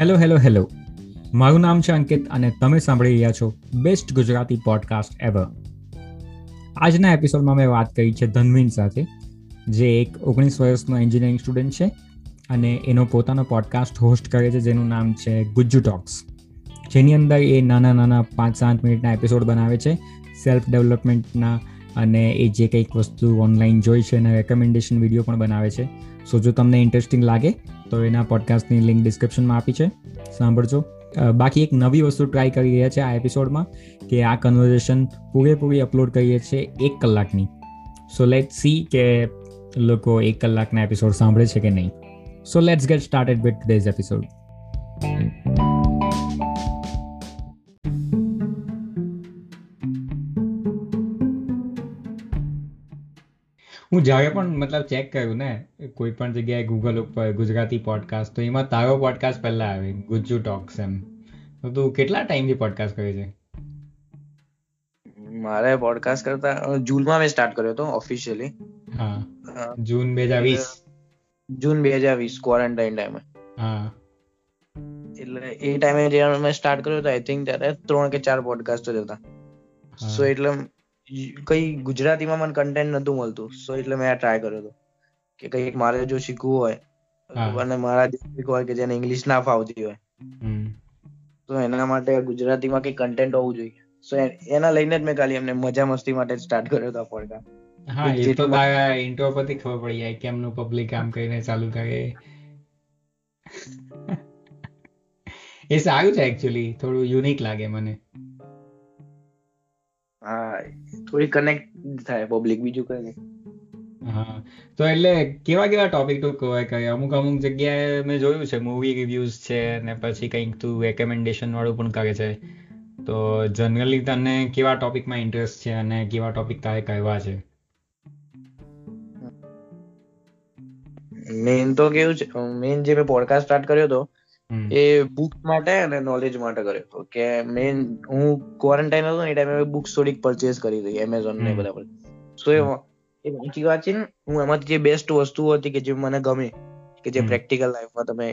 Hello hello hello. મારું નામ છે અંકિત અને તમે સાંભળી રહ્યા છો બેસ્ટ ગુજરાતી પોડકાસ્ટ એવર આજના એપિસોડમાં મેં વાત કરી છે ધનવીન સાથે, જે એક ઓગણીસ વર્ષનો એન્જિનિયરિંગ સ્ટુડન્ટ છે અને એનો પોતાનો પોડકાસ્ટ હોસ્ટ કરે છે, જેનું નામ છે ગુજ્જુ ટોક્સ જેની અંદર એ નાના નાના પાંચ, સાત મિનિટના એપિસોડ બનાવે છે સેલ્ફ ડેવલપમેન્ટના અને એ જે કંઈક વસ્તુ ઓનલાઈન જોઈ છે એના રેકમેન્ડેશન વીડિયો પણ બનાવે છે. સો જો તમને ઇન્ટરેસ્ટિંગ લાગે, તો એના પોડકાસ્ટની લિંક ડિસ્ક્રિપ્શનમાં આપી છે. સાંભળજો. બાકી એક નવી વસ્તુ ટ્રાય કરી રહ્યા છે આ એપિસોડમાં કે આ કન્વર્ઝેશન પૂરેપૂરી અપલોડ કરીએ છીએ એક કલાકની. સો લેટ સી કે લોકો એક કલાકના એપિસોડ સાંભળે છે કે નહીં. So let's get started with this episode હું જ્યારે પણ મતલબ ચેક કર્યું ને કોઈ પણ જગ્યાએ ગૂગલ ઉપર ગુજરાતી પોડકાસ્ટ તો એમાં તારો પોડકાસ્ટ પહેલા આવે ગુજ્જુ ટોક્સ એમ. તો તું કેટલા ટાઈમથી પોડકાસ્ટ કરે છે? મારે પોડકાસ્ટ કરતા જૂનમાં મેં સ્ટાર્ટ કર્યો હતો ઓફિશિયલી હા. જૂન બે હજાર વીસ. જૂન બે હજાર વીસ ક્વોરન્ટાઇન ટાઈમે હા. એટલે એ ટાઈમે જ્યારે મેં સ્ટાર્ટ કર્યો હતો આઈ થિંક ત્યારે ત્રણ કે ચાર પોડકાસ્ટ જ હતા સો એટલે કઈ ગુજરાતીમાં મને કન્ટેન્ટ નતું મળતું. સો એટલે મેં આ ટ્રાય કર્યો હતો. કે કંઈક મારે જો શીખવું હોય અને મારા ડિસ્ટ્રિક્ટ હોય કે જેને ઇંગ્લિશ ના ફાવતી હોય. તો એના માટે ગુજરાતીમાં કઈ કન્ટેન્ટ હોવું જોઈએ. સો એના લઈને જ મેં ખાલી એમને મજા મસ્તી માટે સ્ટાર્ટ કર્યો હતો પોડકાસ્ટ હા એ તો તારા ઇન્ટ્રો પરથી ખબર પડી જાય કેમનું પબ્લિક કામ કરીને ચાલુ કરે. એ સારું છે એકચ્યુઅલી થોડું યુનિક લાગે મને. હા થોડી કનેક્ટ થાય પબ્લિક બીજું કઈ હા. તો એટલે કેવા કેવા ટોપિક તું કહેવાય કઈ અમુક અમુક જગ્યાએ મેં જોયું છે મૂવી રિવ્યુઝ છે ને પછી કંઈક તું રેકમેન્ડેશન વાળું પણ કરે છે. તો જનરલી તને કેવા ટોપિકમાં ઇન્ટરેસ્ટ છે અને કેવા ટોપિક તારે કહેવા છે? મેઇન તો કેવું છે મેઇન જે મેં પોડકાસ્ટ સ્ટાર્ટ કર્યો હતો એ બુક માટે અને નોલેજ માટે કર્યો. હતો કે મેન હું ક્વોરન્ટાઇન હતો ને એ ટાઈમે બુક્સ થોડીક પરચેસ કરી હતી એમેઝોન ને બધા પર સો એ એ વાંચી વાંચીને હું એમાંથી જે બેસ્ટ વસ્તુ હતી કે જે મને ગમે કે જે પ્રેક્ટિકલ લાઈફમાં તમે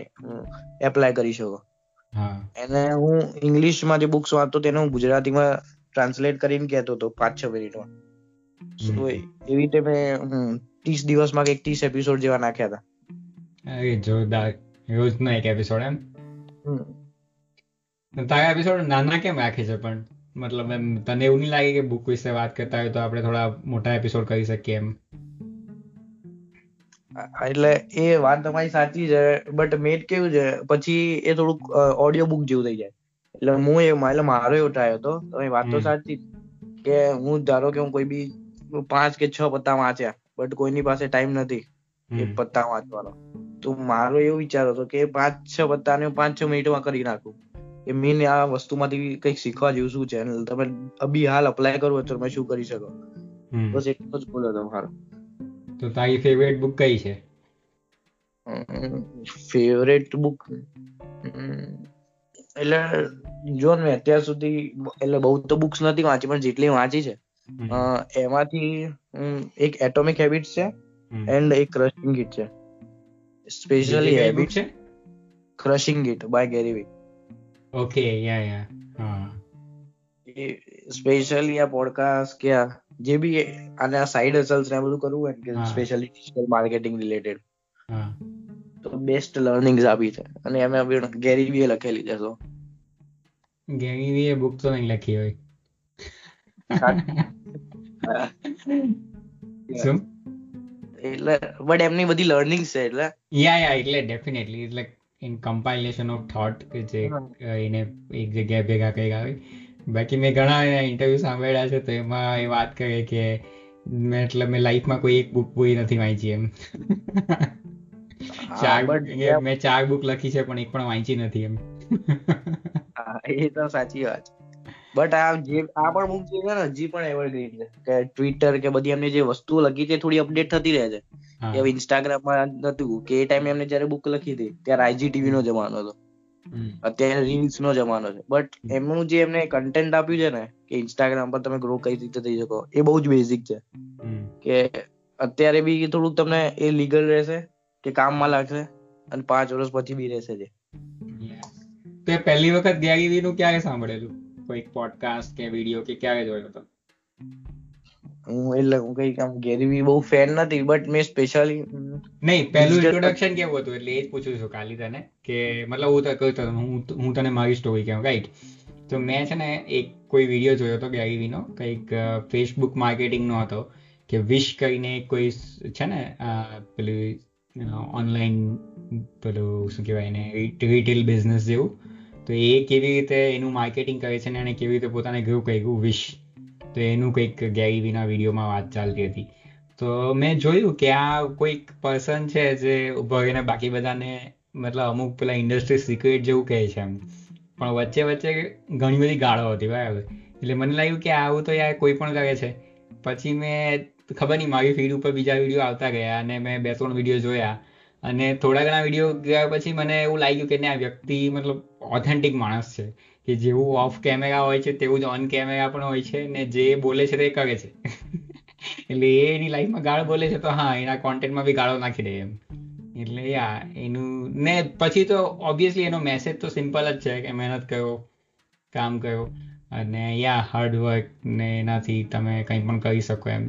એપ્લાય કરી શકો. એને હું ઇંગ્લિશમાં જે બુક્સ વાંચતો તેને હું ગુજરાતીમાં ટ્રાન્સલેટ કરીને કહેતો હતો પાંચ છ મિનિટમાં સો એવી રીતે મેં ત્રીસ દિવસમાં એક ત્રીસ એપિસોડ જેવા નાખ્યા હતા. જોરદાર. રોજનો એક એપિસોડ એમ તારા એપિસોડ નાના કેમ રાખે છે પણ? મતલબ એમ તને એવું નહીં લાગે કે બુક વિશે વાત કરતા હોય તો આપણે થોડા મોટા એપિસોડ કરી શકીએ એમ? એટલે એ વાત તમારી સાચી છે બટ મેટ કેવું છે પછી એ થોડુંક ઓડિયો બુક જેવું થઈ જાય. એટલે હું એ એટલે મારો એવો ટ્રાય હતો. તમે વાત તો સાચી કે હું ધારો કે હું કોઈ બી પાંચ કે છ પત્તા વાંચ્યા બટ કોઈની પાસે ટાઈમ નથી એક પત્તા વાંચવાનો. તો મારો એવો વિચાર હતો કે પાંચ છ પત્તાને પાંચ છ મિનિટમાં કરી નાખું. કે મેન આ વસ્તુમાંથી કંઈક શીખવા જેવું શું છે? તમે અભી હાલ અપ્લાય કરો તો તમે શું કરી શકો? બસ એટલો જ બોલ હતો મારો. તો તારી ફેવરેટ બુક કઈ છે? ફેવરેટ બુક એટલે જો મેં અત્યાર સુધી એટલે બહુ તો બુક્સ નથી વાંચી પણ જેટલી વાંચી છે એમાંથી એક એટોમિક હેબિટ્સ છે એન્ડ એક ક્રશિંગ ઇટ છે. સ્પેશિયલી હેબિટ છે? Crushing it by Gary V okay ya ya હા. સ્પેશિયલી આ પોડકાસ્ટ કે જે બી આને આ સાઈડ હસલ્સ ને બધું કરવું હોય કે સ્પેશિયલી ડિજિટલ માર્કેટિંગ રિલેટેડ તો બેસ્ટ લર્નિંગ્સ આપી છે. અને એમે ગેરી વીએ લખેલી છે તો ગેરી વીએ બુક તો નહીં લખી હોય. શું? એટલે બટ એમની બધી લર્નિંગ છે એટલે. યા યા એટલે ડેફિનેટલી એટલે ઇન કમ્પાઇલેશન ઓફ થોટ કે જે એને એક જગ્યાએ ભેગા કર્યા આવી બાકી મેં ઘણા ઇન્ટરવ્યુ સાંભળ્યા છે તો એમાં એ વાત કરે કે મેં એટલે મેં લાઈફમાં કોઈ એક બુક પૂરી નથી વાંચી એમ. ચાર મેં ચાર બુક લખી છે પણ એક પણ વાંચી નથી એમ. એ તો સાચી વાત બટ આ જે આ પણ બુક જે છે ને હજી પણ એવરગ્રીન છે. કે ટ્વિટર કે બધી એમની જે વસ્તુઓ લખી છે થોડી અપડેટ થતી રહે છે. કે હવે ઇન્સ્ટાગ્રામમાં નતું કે એ ટાઈમે એમને જયારે બુક લખી હતી ત્યારે આઈજીટીવી નો જમાનો હતો. અત્યારે રીલ્સ નો જમાનો છે. બટ એમનું જે એમને કન્ટેન્ટ આપ્યું છે ને કે ઇન્સ્ટાગ્રામ પર તમે ગ્રો કઈ રીતે થઈ શકો એ બહુ જ બેઝિક છે. કે અત્યારે બી થોડુંક તમને એ લીગલ રહેશે કે કામમાં લાગશે અને પાંચ વર્ષ પછી બી રહેશે જે. તે પહેલી વખત ગેરી નું ક્યારે સાંભળેલું? કોઈ પોડકાસ્ટ કે વીડિયો કે ક્યારે જોયો હતો? હું એટલે હું કઈ આમ ગેરી બહુ ફેન નથી બટ મેં સ્પેશિયલી નહીં પહેલું ઇન્ટ્રોડક્શન કેવું હતું? એટલે એ જ પૂછું છું કાલી તને કે મતલબ હું તો કહું હું હું તને મારી સ્ટોરી કહું રાઈટ તો મેં છે ને એક કોઈ વીડિયો જોયો હતો ગેરીવીનો કંઈક ફેસબુક માર્કેટિંગનો હતો કે વિશ કરીને કોઈ છે ને પેલું ઓનલાઈન પેલું શું કહેવાય એને રિટેલ બિઝનેસ જેવું તો એ કેવી રીતે એનું માર્કેટિંગ કરે છે ને એને કેવી રીતે પોતાને ગ્રુપ કહ્યું? વિશ તો એનું કંઈક ગેરીવીના વિડીયોમાં વાત ચાલતી હતી. તો મેં જોયું કે આ કોઈક પર્સન છે જે ઊભો રહીને બાકી બધાને મતલબ અમુક પેલા ઇન્ડસ્ટ્રી સિક્રેટ જેવું કહે છે એમ. પણ વચ્ચે વચ્ચે ઘણી બધી ગાળો હતી, બરાબર. એટલે મને લાગ્યું કે આવું તો યાર કોઈ પણ કરે છે. પછી મેં ખબર નહીં, મારી ફીડ ઉપર બીજા વીડિયો આવતા ગયા અને મેં બે ત્રણ વીડિયો જોયા. અને થોડા ઘણા વીડિયો ગયા પછી મને એવું લાગ્યું કે આ વ્યક્તિ મતલબ ઓથેન્ટિક માણસ છે કે જેવું ઓફ કેમેરા હોય છે તેવું જ ઓન કેમેરા પણ હોય છે ને જે બોલે છે તે કરે છે. એટલે એ એની લાઈફમાં ગાળ બોલે છે તો હા એના કોન્ટેન્ટમાં બી ગાળો નાખી દે એમ. એટલે યા એનું ને પછી તો ઓબ્વિયસલી એનો મેસેજ તો સિમ્પલ જ છે કે મહેનત કરો કામ કરો અને યા હાર્ડવર્ક ને એનાથી તમે કંઈ પણ કરી શકો એમ.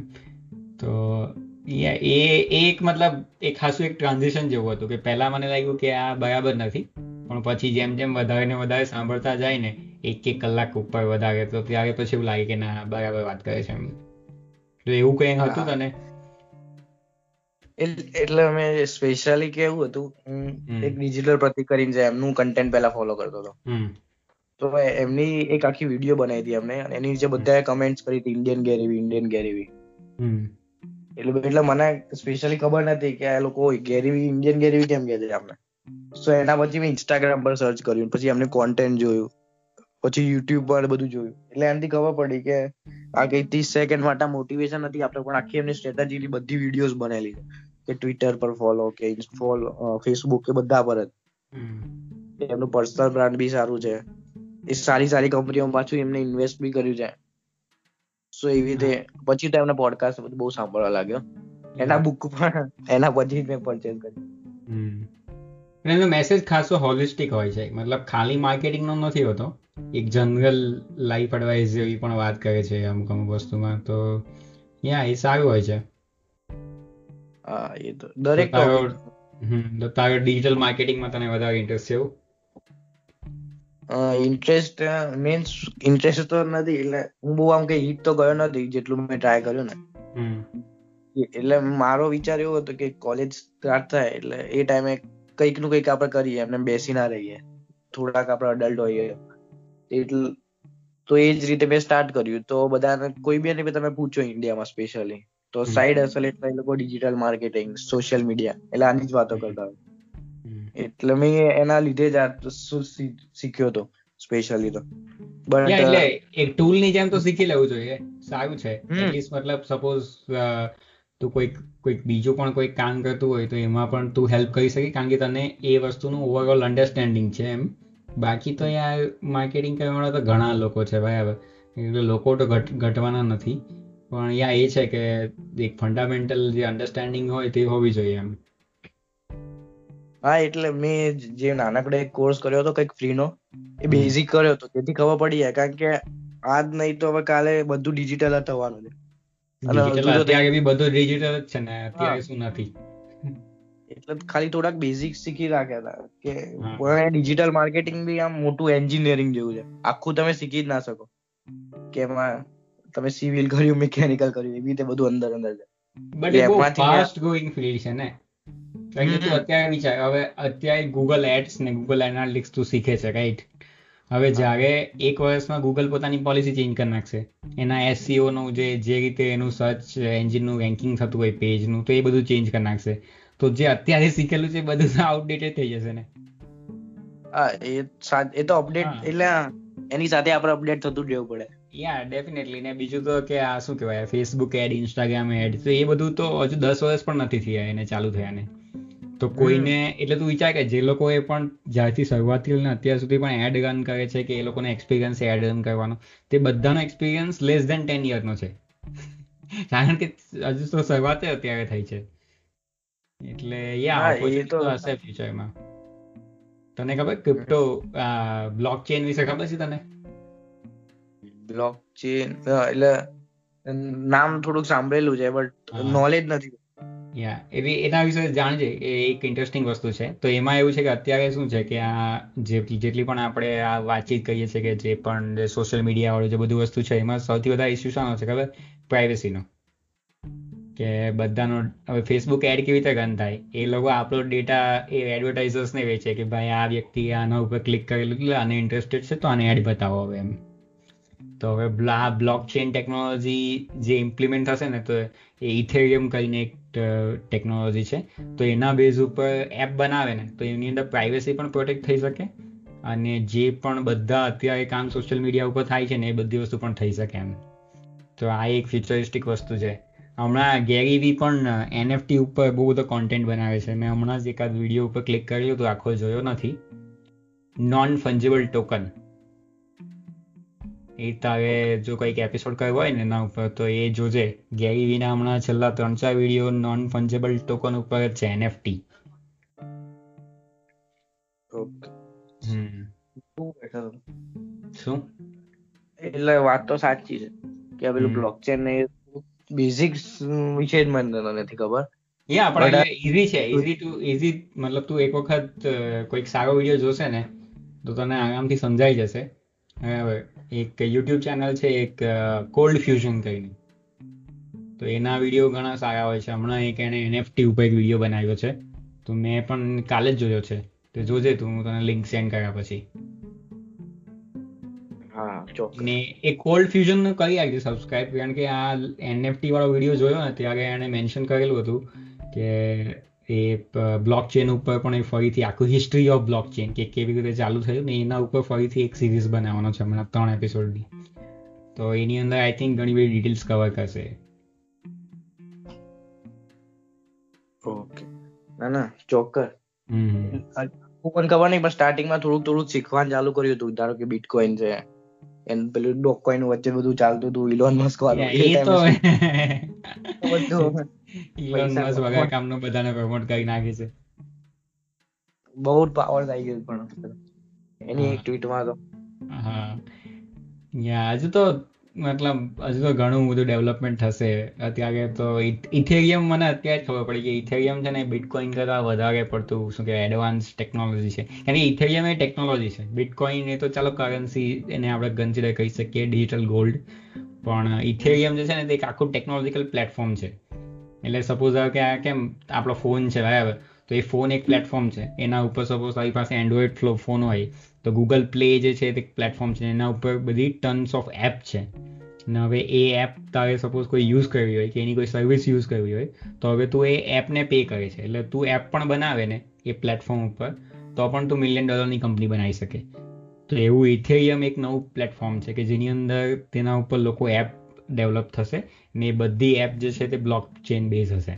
તો યા એ એક મતલબ એક ખાસું એક ટ્રાન્ઝિશન જેવું હતું કે પહેલાં મને લાગ્યું કે આ બરાબર નથી. પણ પછી જેમ જેમ વધારે ને વધારે સાંભળતા જાય ને એક એક કલાક ઉપર વધારે તો ત્યારે પછી એવું લાગે કે ના બરાબર વાત કરે છે એમ. તો એવું કઈ હતું તને? એટલે અમે સ્પેશિયલી કેવું હતું એક ડિજિટલ પ્રતિક કરીને છે એમનું કન્ટેન્ટ પહેલા ફોલો કરતો હતો. તો એમની એક આખી વીડિયો બનાવી હતી અમને અને એની નીચે બધાએ કમેન્ટ્સ કરી હતી ઇન્ડિયન ગેરીવી ઇન્ડિયન ગેરીવી એટલે એટલે મને સ્પેશિયલી ખબર નથી કે આ લોકો ગેરીવી ઇન્ડિયન ગેરીવી કેમ કહે છે? અમને સો એના પછી મેં ઇન્સ્ટાગ્રામ પર સર્ચ કર્યું પછી એમને કોન્ટેન્ટ જોયું પછી યુટ્યુબ પર બધું જોયું. એટલે એનાથી ખબર પડી કે આ કઈ ત્રીસ સેકન્ડ માટે મોટિવેશન નથી આપતો પણ આખી એમની સ્ટ્રેટેજીની બધી વિડીયોઝ બનેલી છે. કે ટ્વિટર પર ફોલો કે ફોલો ફેસબુક કે બધા પર જ. એમનું પર્સનલ બ્રાન્ડ બી સારું છે. એ સારી સારી કંપનીઓમાં પાછું એમને ઇન્વેસ્ટ બી કર્યું છે. સો એવી રીતે પછી તો એમને પોડકાસ્ટ બધું બહુ સાંભળવા લાગ્યો. એના બુક પણ એના પછી મેં પરચેઝ કર્યું એનો મેસેજ ખાસો હોલિસ્ટિક હોય છે. મતલબ ખાલી માર્કેટિંગ નો નથી હોતો. એક જનરલ લાઈફ એડવાઇસ જેવી પણ વાત કરે છે અમુક અમુક વસ્તુમાં. તો યા એ સારું હોય છે. એ તો દરેક તો તારો ડિજિટલ માર્કેટિંગમાં તને વધારે ઇન્ટરેસ્ટ છે એવું? ઇન્ટરેસ્ટ મીન્સ ઇન્ટરેસ્ટ તો નથી એટલે હું બહુ આમ કઈ હિટ તો ગયો નથી જેટલું મેં ટ્રાય કર્યું ને. એટલે મારો વિચાર એવો હતો કે કોલેજ સ્ટાર્ટ થાય એટલે એ ટાઈમે કંઈકનું કંઈક આપણે કરીએ એમને બેસી ના રહીએ. થોડાક આપણે અડલ્ટ હોઈએ. એટલે તો એ જ રીતે મેં સ્ટાર્ટ કર્યું. તો બધાને કોઈ બી ને તમે પૂછો ઇન્ડિયામાં સ્પેશિયલી તો સાઈડ હસલ એટલે એ લોકો ડિજિટલ માર્કેટિંગ સોશિયલ મીડિયા એટલે આની જ વાતો કરતા હોય. એટલે મેં એના લીધે જ આ શીખ્યો હતો સ્પેશિયલી તો. બટ એટલે એક ટૂલની જેમ તો શીખી લેવું જોઈએ. સારું છે. એટલીસ્ટ મતલબ સપોઝ તું કોઈક કોઈક બીજું પણ કોઈક કામ કરતું હોય તો એમાં પણ તું હેલ્પ કરી શકે કારણ કે તને એ વસ્તુનું ઓવરઓલ અન્ડરસ્ટેન્ડિંગ છે એમ. બાકી તો યાર માર્કેટિંગ કરવાવાળા તો ઘણા લોકો છે બરાબર એટલે લોકો તો ઘટવાના નથી. પણ યા એ છે કે એક ફંડામેન્ટલ જે અન્ડરસ્ટેન્ડિંગ હોય તે હોવી જોઈએ એમ. હા એટલે મેં જે નાનકડે એક કોર્સ કર્યો હતો કંઈક ફ્રીનો એ બેઝિક કર્યો હતો. તેથી ખબર પડી જાય. કારણ કે આજ નહીં તો હવે કાલે બધું ડિજિટલ જ થવાનું છે. બધું ડિજિટલ જ છે ને અત્યારે શું નથી. એટલે ખાલી થોડાક બેઝિક શીખી રાખ્યા હતા કે ડિજિટલ માર્કેટિંગ બી આમ મોટું એન્જિનિયરિંગ જેવું છે. આખું તમે શીખી જ ના શકો. કે એમાં તમે સિવિલ કર્યું મિકેનિકલ કર્યું એવી રીતે બધું અંદર અંદર છે. બટ એ બહુ ફાસ્ટ ગોઈંગ ફિલ્ડ છે ને. કારણ કે તું અત્યારે વિચાર હવે અત્યારે ગૂગલ એડ્સ ને ગૂગલ એનાલિટિક્સ તું શીખે છે રાઈટ હવે જ્યારે એક વર્ષમાં ગૂગલ પોતાની પોલિસી ચેન્જ કરી નાખશે એના એસસીઓ નું જે જે રીતે એનું સર્ચ એન્જિનનું રેન્કિંગ થતું હોય પેજનું તો એ બધું ચેન્જ કરી નાખશે. તો જે અત્યારે શીખેલું છે બધું આઉટડેટેડ થઈ જશે ને. હા એ એ તો અપડેટ એટલે એની સાથે આપણે અપડેટ થતું રહેવું પડે. યા ડેફિનેટલી ને બીજું તો કે આ શું કહેવાય ફેસબુક એડ ઇન્સ્ટાગ્રામ એડ તો એ બધું તો હજુ દસ વર્ષ પણ નથી થયા એને ચાલુ થયા ને તો કોઈને એટલે તું વિચાર કે જે લોકો એ પણ જ્યારથી શરૂઆતથી લઈને અત્યાર સુધી પણ એડ રન કરે છે કે એ લોકોને એક્સપિરિયન્સ એડ રન કરવાનો તે બધાનો એક્સપિરિયન્સ લેસ દેન ટેન યરનો છે. કારણ કે હજુ તો શરૂઆત અત્યારે થઈ છે. એટલે યા એ તો હશે ફ્યુચરમાં તને ખબર ક્રિપ્ટો બ્લોક ચેન વિશે ખબર છે તને? બ્લોક ચેન એટલે નામ થોડુંક સાંભળેલું છે બટ નોલેજ નથી. યા એવી એના વિશે જાણજે. એ એક ઇન્ટરેસ્ટિંગ વસ્તુ છે. તો એમાં એવું છે કે અત્યારે શું છે કે આ જેટલી પણ આપણે આ વાતચીત કરીએ છીએ કે જે પણ સોશિયલ મીડિયા વાળું જે બધું વસ્તુ છે, એમાં સૌથી વધારે ઇસ્યુ શાનો છે, ખબર? પ્રાઇવેસીનો કે બધાનો, હવે ફેસબુક એડ કેવી રીતે ગન થાય? એ લોકો આપણો ડેટા એ એડવર્ટાઇઝર્સને વેચે કે ભાઈ આ વ્યક્તિ આના ઉપર ક્લિક કરેલું એટલે આને ઇન્ટરેસ્ટેડ છે, તો આને એડ બતાવો હવે એમ. તો હવે આ બ્લોક ચેન ટેકનોલોજી જે ઇમ્પ્લિમેન્ટ થશે ને, તો એ ઇથેરિયમ કરીને એક ટેકનોલોજી છે, તો એના બેઝ ઉપર એપ બનાવે ને, તો એની અંદર પ્રાઇવેસી પણ પ્રોટેક્ટ થઈ શકે અને જે પણ બધા અત્યારે કામ સોશિયલ મીડિયા ઉપર થાય છે ને, એ બધી વસ્તુ પણ થઈ શકે એમ. તો આ એક ફ્યુચરિસ્ટિક વસ્તુ છે. હમણાં ગેરી વી પણ એનએફટી ઉપર બહુ બધો કોન્ટેન્ટ બનાવે છે. મેં હમણાં જ એકાદ વીડિયો ઉપર ક્લિક કર્યો, તો આખો જોયો નથી. નોન ફંજેબલ ટોકન એ તારે જો કંઈક એપિસોડ કરવો હોય ને એના ઉપર તો એ જોજે. ગેરી વિના હમણાં છેલ્લા ત્રણ ચાર વીડિયો નોન ફંજેબલ ટોકન ઉપર જ છે એનએફટી શું? એટલે વાત તો સાચી છે. કે પેલું બ્લોકચેન ને બેઝિક વિશે જ મને નથી ખબર. યા આપણે ઈઝી છે. ઈઝી ટુ ઈઝી મતલબ તું એક વખત કોઈક સારો વીડિયો જોશે ને તો તને આરામથી સમજાઈ જશે. એક યુટ્યુબ ચેનલ છે એક કોલ્ડ ફ્યુઝન કરીને. તો એના વીડિયો ઘણા સારા હોય છે. હમણાં એક એને એનએફટી ઉપર એક વીડિયો બનાવ્યો છે. તો મેં પણ કાલે જ જોયો છે. તો જોજે તું હું તને લિંક સેન્ડ કર્યા પછી. ને એ કોલ્ડ ફ્યુઝનનું કરી આપજો સબસ્ક્રાઇબ કારણ કે આ એનએફટી વાળો વીડિયો જોયો ને ત્યારે એને મેન્શન કરેલું હતું કે એ બ્લોક ચેન ઉપર પણ એ ફરીથી આખું હિસ્ટ્રી ઓફ બ્લોક ચેન કે કેવી રીતે ચાલુ થયું ને એના ઉપર ફરીથી એક સિરીઝ બનાવવાનો છે હમણાં ત્રણ એપિસોડની તો એની અંદર આઈ થિંક ઘણી બધી ડિટેલ્સ કવર કરશે. ઓકે ના ના ચોક્કસ. પણ ખબર નહીં પણ સ્ટાર્ટિંગમાં થોડુંક થોડુંક શીખવાનું ચાલુ કર્યું હતું. ધારો કે બિટકોઇન છે એન પેલું ડોકકોઇન વચ્ચે બધું ચાલતું હતું ઇલોન મસ્ક વાળું એ. તો બધું. ઇલોન મસ્ક વગર કામનો બધાને પ્રમોટ કરી નાખે છે. બહુ પાવર થઈ ગયો પણ એની એક ટ્વીટમાં તો. હા. હજુ તો મતલબ હજુ તો ઘણું બધું ડેવલપમેન્ટ થશે. અત્યારે તો ઇથેરિયમ મને અત્યારે જ ખબર પડી કે ઇથેરિયમ છે ને બિટકોઇન કરતા વધારે પડતું શું કે એડવાન્સ ટેકનોલોજી છે. કારણ કે ઇથેરિયમ એ ટેકનોલોજી છે. બિટકોઇન એ તો ચાલો કરન્સી એને આપણે કન્સિડર કરી શકીએ ડિજિટલ ગોલ્ડ પણ ઇથેરિયમ જે છે ને તે એક આખું ટેકનોલોજીકલ પ્લેટફોર્મ છે. એટલે સપોઝ કે આ કેમ આપણો ફોન છે, બરાબર? તો એ ફોન એક પ્લેટફોર્મ છે. એના ઉપર સપોઝ તારી પાસે એન્ડ્રોઈડ ફ્લો ફોન હોય, તો ગૂગલ પ્લે જે છે તે પ્લેટફોર્મ છે. એના ઉપર બધી ટન્સ ઓફ એપ છે. ને હવે એ એપ તારે સપોઝ કોઈ યુઝ કરવી હોય કે એની કોઈ સર્વિસ યુઝ કરવી હોય, તો હવે તું એ એપને પે કરે છે. એટલે તું એપ પણ બનાવે ને એ પ્લેટફોર્મ ઉપર, તો પણ તું મિલિયન ડોલરની કંપની બનાવી શકે. તો એવું ઇથેરિયમ એક નવું પ્લેટફોર્મ છે કે જેની અંદર તેના ઉપર લોકો એપ ડેવલપ થશે ને બધી એપ જે છે તે બ્લોક ચેન બેઝ હશે.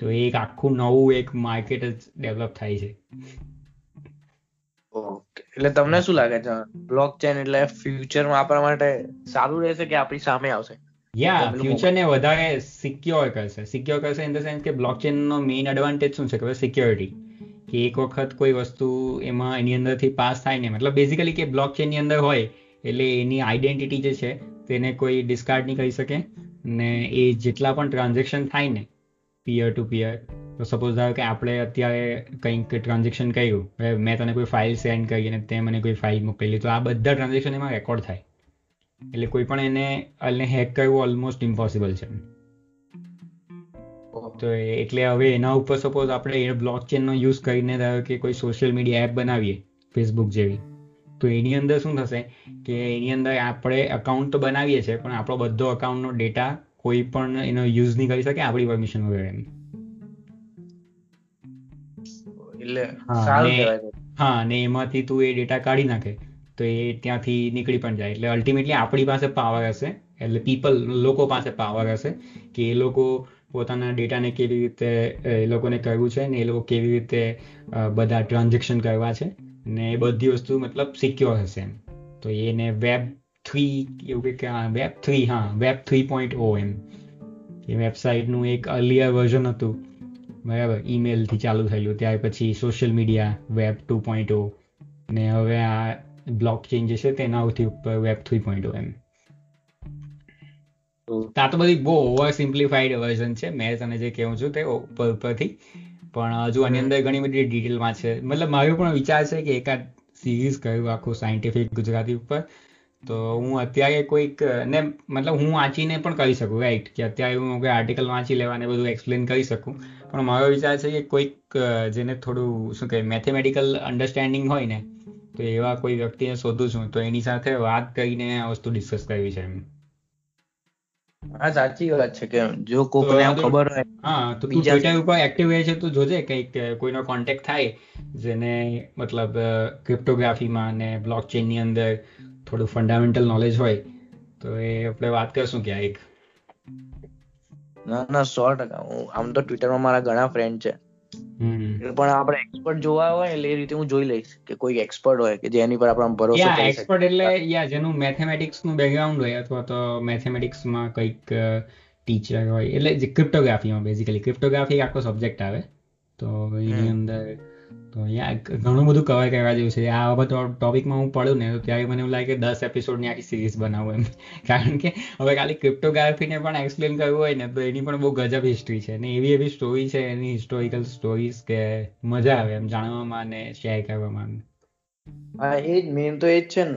તો એક આખું નવું એક માર્કેટ જ ડેવલપ થાય છે. એટલે તમને શું લાગે છે? બ્લોક ચેન એટલે ફ્યુચરમાં આપણા માટે સારું રહેશે કે આપણી સામે આવશે? યા ફ્યુચર ને વધારે સિક્યોર કરશે. સિક્યોર કરશે ઇન ધ સેન્સ કે બ્લોક ચેન નો મેઇન એડવાન્ટેજ શું છે? કે સિક્યોરિટી કે એક વખત કોઈ વસ્તુ એમાં એની અંદરથી પાસ થાય ને મતલબ બેઝિકલી કે બ્લોક ચેનની અંદર હોય એટલે એની આઈડેન્ટિટી જે છે તેને કોઈ ડિસ્કાર્ડ નહીં કરી શકે. ને એ જેટલા પણ ટ્રાન્ઝેક્શન થાય ને પિયર ટુ પિયર તો સપોઝ ધારો કે આપણે અત્યારે કંઈક ટ્રાન્ઝેક્શન કર્યું મેં તને કોઈ ફાઇલ સેન્ડ કરી અને તે મને કોઈ ફાઇલ મોકલેલી તો આ બધા ટ્રાન્ઝેક્શન એમાં રેકોર્ડ થાય. એટલે કોઈ પણ એને એને હેક કરવું ઓલમોસ્ટ ઇમ્પોસિબલ છે. તો એટલે હવે એના ઉપર સપોઝ આપણે એ બ્લોક ચેનનો યુઝ કરીને ધારો કે કોઈ સોશિયલ મીડિયા એપ બનાવીએ ફેસબુક જેવી. તો એની અંદર શું થશે કે એની અંદર આપણે અકાઉન્ટ તો બનાવીએ છીએ પણ આપણો બધો અકાઉન્ટનો ડેટા કોઈ પણ એનો યુઝ નહીં કરી શકે આપણી પરમિશન વગર એમ. હા ને એમાંથી તું એ ડેટા કાઢી નાખે તો એ ત્યાંથી નીકળી પણ જાય. એટલે અલ્ટિમેટલી આપણી પાસે પાવર હશે એટલે પીપલ લોકો પાસે પાવર હશે કે એ લોકો પોતાના ડેટાને કેવી રીતે એ લોકોને કરવું છે ને એ લોકો કેવી રીતે બધા ટ્રાન્ઝેક્શન કરવા છે. ને એ બધી વસ્તુ મતલબ સિક્યોર હશે એમ. તો એને વેબ થ્રી એવું કે વેબ થ્રી હા વેબ થ્રી પોઈન્ટ ઓ એમ. એ વેબસાઇટનું એક અર્લિયર વર્ઝન હતું. બરાબર ઈમેલથી ચાલુ થયેલું. ત્યાર પછી social media web two point O ને હવે આ બ્લોક ચેન જે છે તેનાથી ઉપર વેબ થ્રી પોઈન્ટ એમ. આ તો બધી બહુ ઓવર સિમ્પ્લિફાઈડ વર્ઝન છે. મેં તને જે કહું છું તે ઉપર ઉપરથી. પણ હજુ આની અંદર ઘણી બધી ડિટેલમાં છે. મતલબ મારો પણ વિચાર છે કે એકાદ સિરીઝ કર્યું આખું સાયન્ટિફિક ગુજરાતી ઉપર. તો હું અત્યારે કોઈક ને મતલબ હું વાંચીને પણ કરી શકું રાઈટ કે અત્યારે હું કોઈ આર્ટિકલ વાંચી લેવા ને બધું એક્સપ્લેન કરી શકું. પણ મારો વિચાર છે કે કોઈક જેને થોડું શું કહે મેથેમેટિકલ અન્ડરસ્ટેન્ડિંગ હોય ને તો એવા કોઈ વ્યક્તિને શોધું છું. તો એની સાથે વાત કરીને આ વસ્તુ ડિસ્કસ કરવી છે એમ. હા સાચી વાત છે કે જો કોકને ખબર હોય હા તો તું ટ્વિટર ઉપર એક્ટિવ રહે છે તો જોજે કંઈક કોઈનો કોન્ટેક્ટ થાય જેને મતલબ ક્રિપ્ટોગ્રાફીમાં ને બ્લોકચેનની અંદર થોડું ફંડામેન્ટલ નોલેજ હોય તો એ આપણે વાત કરશું ક્યાંક ના ના સો ટકા. હું આમ તો ટ્વિટરમાં મારા ઘણા ફ્રેન્ડ છે. પણ આપણે એક્સપર્ટ જોવા હોય એટલે એ રીતે હું જોઈ લઈશ કે કોઈ એક્સપર્ટ હોય કે જેની પર આપણે ભરોસો કરી એક્સપર્ટ એટલે યા જેનું મેથેમેટિક્સનું બેકગ્રાઉન્ડ હોય અથવા તો મેથેમેટિક્સમાં કંઈક ટીચર હોય એટલે જે ક્રિપ્ટોગ્રાફીમાં બેઝિકલી ક્રિપ્ટોગ્રાફી આખો સબ્જેક્ટ આવે. તો એની અંદર તો અહીંયા ઘણું બધું કવર કરવા જેવું છે. આ બાબત ટોપિકમાં હું પડું ને ત્યારે મને એવું લાગે કે દસ એપિસોડની આખી સિરીઝ બનાવું એમ. કારણ કે હવે ખાલી ક્રિપ્ટોગ્રાફીને પણ એક્સપ્લેન કરવું હોય ને તો એની પણ બહુ ગજબ હિસ્ટ્રી છે. ને એવી એવી સ્ટોરી છે એની હિસ્ટોરિકલ સ્ટોરીઝ કે મજા આવે એમ જાણવામાં ને શેર કરવામાં હા એ જ મેન તો એ જ છે ને.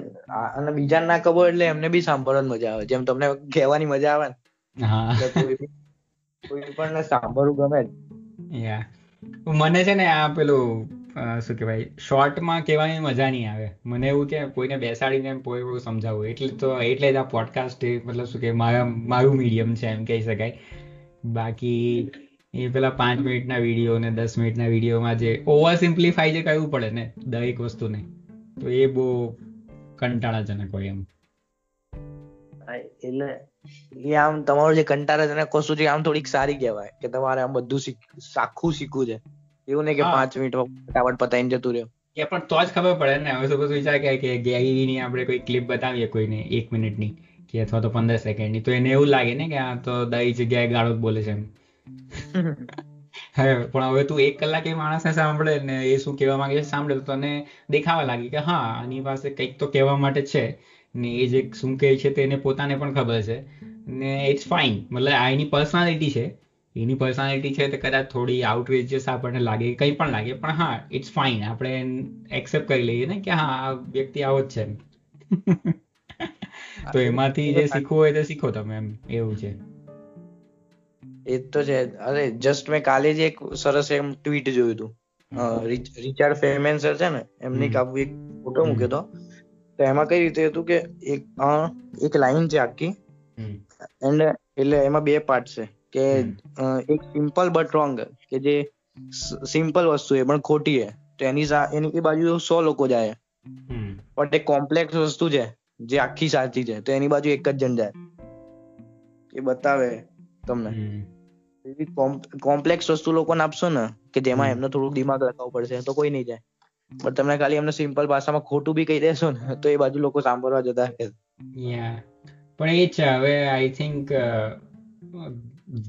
અને બીજા ના ખબર એટલે એમને બી સાંભળવાની મજા આવે. જેમ તમને કહેવાની મજા આવે ને હા. કોઈ પણ સાંભળવું ગમે યા મને છે ને આ પેલું શું કહેવાય શોર્ટમાં કહેવાની મજા નહીં આવે. મને એવું કે કોઈને બેસાડીને કોઈ સમજાવવું એટલે તો, એટલે જ આ પોડકાસ્ટ મતલબ શું કે મારા, મારું મીડિયમ છે એમ કહી શકાય. બાકી એ પેલા પાંચ મિનિટના વીડિયો ને દસ મિનિટના વિડીયોમાં જે ઓવર સિમ્પ્લિફાઈ જે કરવું પડે ને દરેક વસ્તુને, તો એ બહુ કંટાળાજનક હોય એમ. એટલે એ આમ તમારો જે વસ્તુ છે આમ થોડીક સારી કહેવાય કે તમારે આમ બધું આખું શીખવું છે. એવું નહીં કે પાંચ મિનિટમાં ફટાફટ પતાવીને જતું રહ્યો. એ પણ તો જ ખબર પડે ને. હવે સપોઝ વિચાર કે કે ગેરીની આપણે કોઈ ક્લિપ બતાવીએ કોઈને એક મિનિટની કે અથવા તો પંદર સેકન્ડની. તો એને એવું લાગે ને કે આ તો દઈ જગ્યાએ ગાળો જ બોલે છે એમ. હવે પણ હવે તું એક કલાક એ માણસને સાંભળે ને એ શું કહેવા માંગે છે સાંભળે તો તને દેખાવા લાગે કે હા આની પાસે કંઈક તો કહેવા માટે છે. ને એ જે શું કહે છે તેને પોતાને પણ ખબર છે. ને ઇટ્સ ફાઇન મતલબ આ એની પર્સનાલિટી છે. એની પર્સનાલિટી છે તો કદાચ થોડી આઉટરેજિયસ આપણને લાગે કંઈ પણ લાગે. પણ હા ઇટ્સ ફાઇન આપણે એક્સેપ્ટ કરી લઈએ ને કે હા આ વ્યક્તિ આવો જ છે તો એમાંથી જે શીખવું હોય તો શીખો તમે એમ એવું છે. એ તો છે. અરે જસ્ટ મેં કાલે જ એક સરસ એમ ટ્વીટ જોયું હતું. રિચાર્ડ ફેમેન્સર છે ને એમની કાપુ એક ફોટો મૂક્યો હતો. તો એમાં કઈ રીતે હતું કે એક એક લાઈન છે આખી. એન્ડ એટલે એમાં બે પાર્ટ છે. કે એક સિમ્પલ બટ રોંગ કે જે સિમ્પલ વસ્તુ એ પણ ખોટી છે તો એની એની એ બાજુ સો લોકો જાય. પણ એક કોમ્પ્લેક્સ વસ્તુ છે જે આખી સાચી છે તો એની બાજુ એક જ જણ જાય. એ બતાવે તમને. કોમ્પ્લેક્સ વસ્તુ લોકોને આપશો ને કે જેમાં એમને થોડું દિમાગ લગાવવું પડશે તો કોઈ નહીં જાય. પણ તમે ખાલી એમને સિમ્પલ ભાષામાં ખોટું બી કહી દેશો ને તો એ બાજુ લોકો સાંભળવા જતા પણ એ છે હવે આઈ થિંક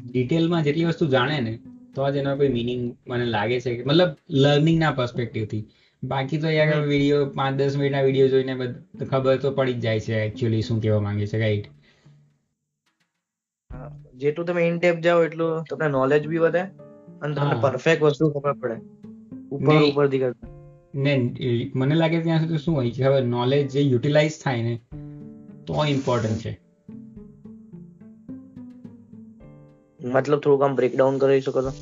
ડિટેલમાં જેટલી વસ્તુ જાણે ને તો જ એનો કોઈ મિનિંગ મને લાગે છે કે મતલબ લર્નિંગ ના પર્સપેક્ટિવથી બાકી તો યાર વીડિયો પાંચ દસ મિનિટના વીડિયો જોઈને ખબર તો પડી જ જાય છે એકચ્યુઅલી શું કહેવા માંગે છે રાઈટ જેટલું તમે ઇન ડેપ જાઓ એટલું તમને નોલેજ બી વધે અને તમને પરફેક્ટ વસ્તુ ખબર પડે. ઉપર ઉપરથી કરતા. ને મને લાગે ત્યાં સુધી શું હોય છે હવે નોલેજ જે યુટિલાઇઝ થાય ને તો ઇમ્પોર્ટન્ટ છે. મતલબ થોડુંક આમ બ્રેકડાઉન કરી શકો તો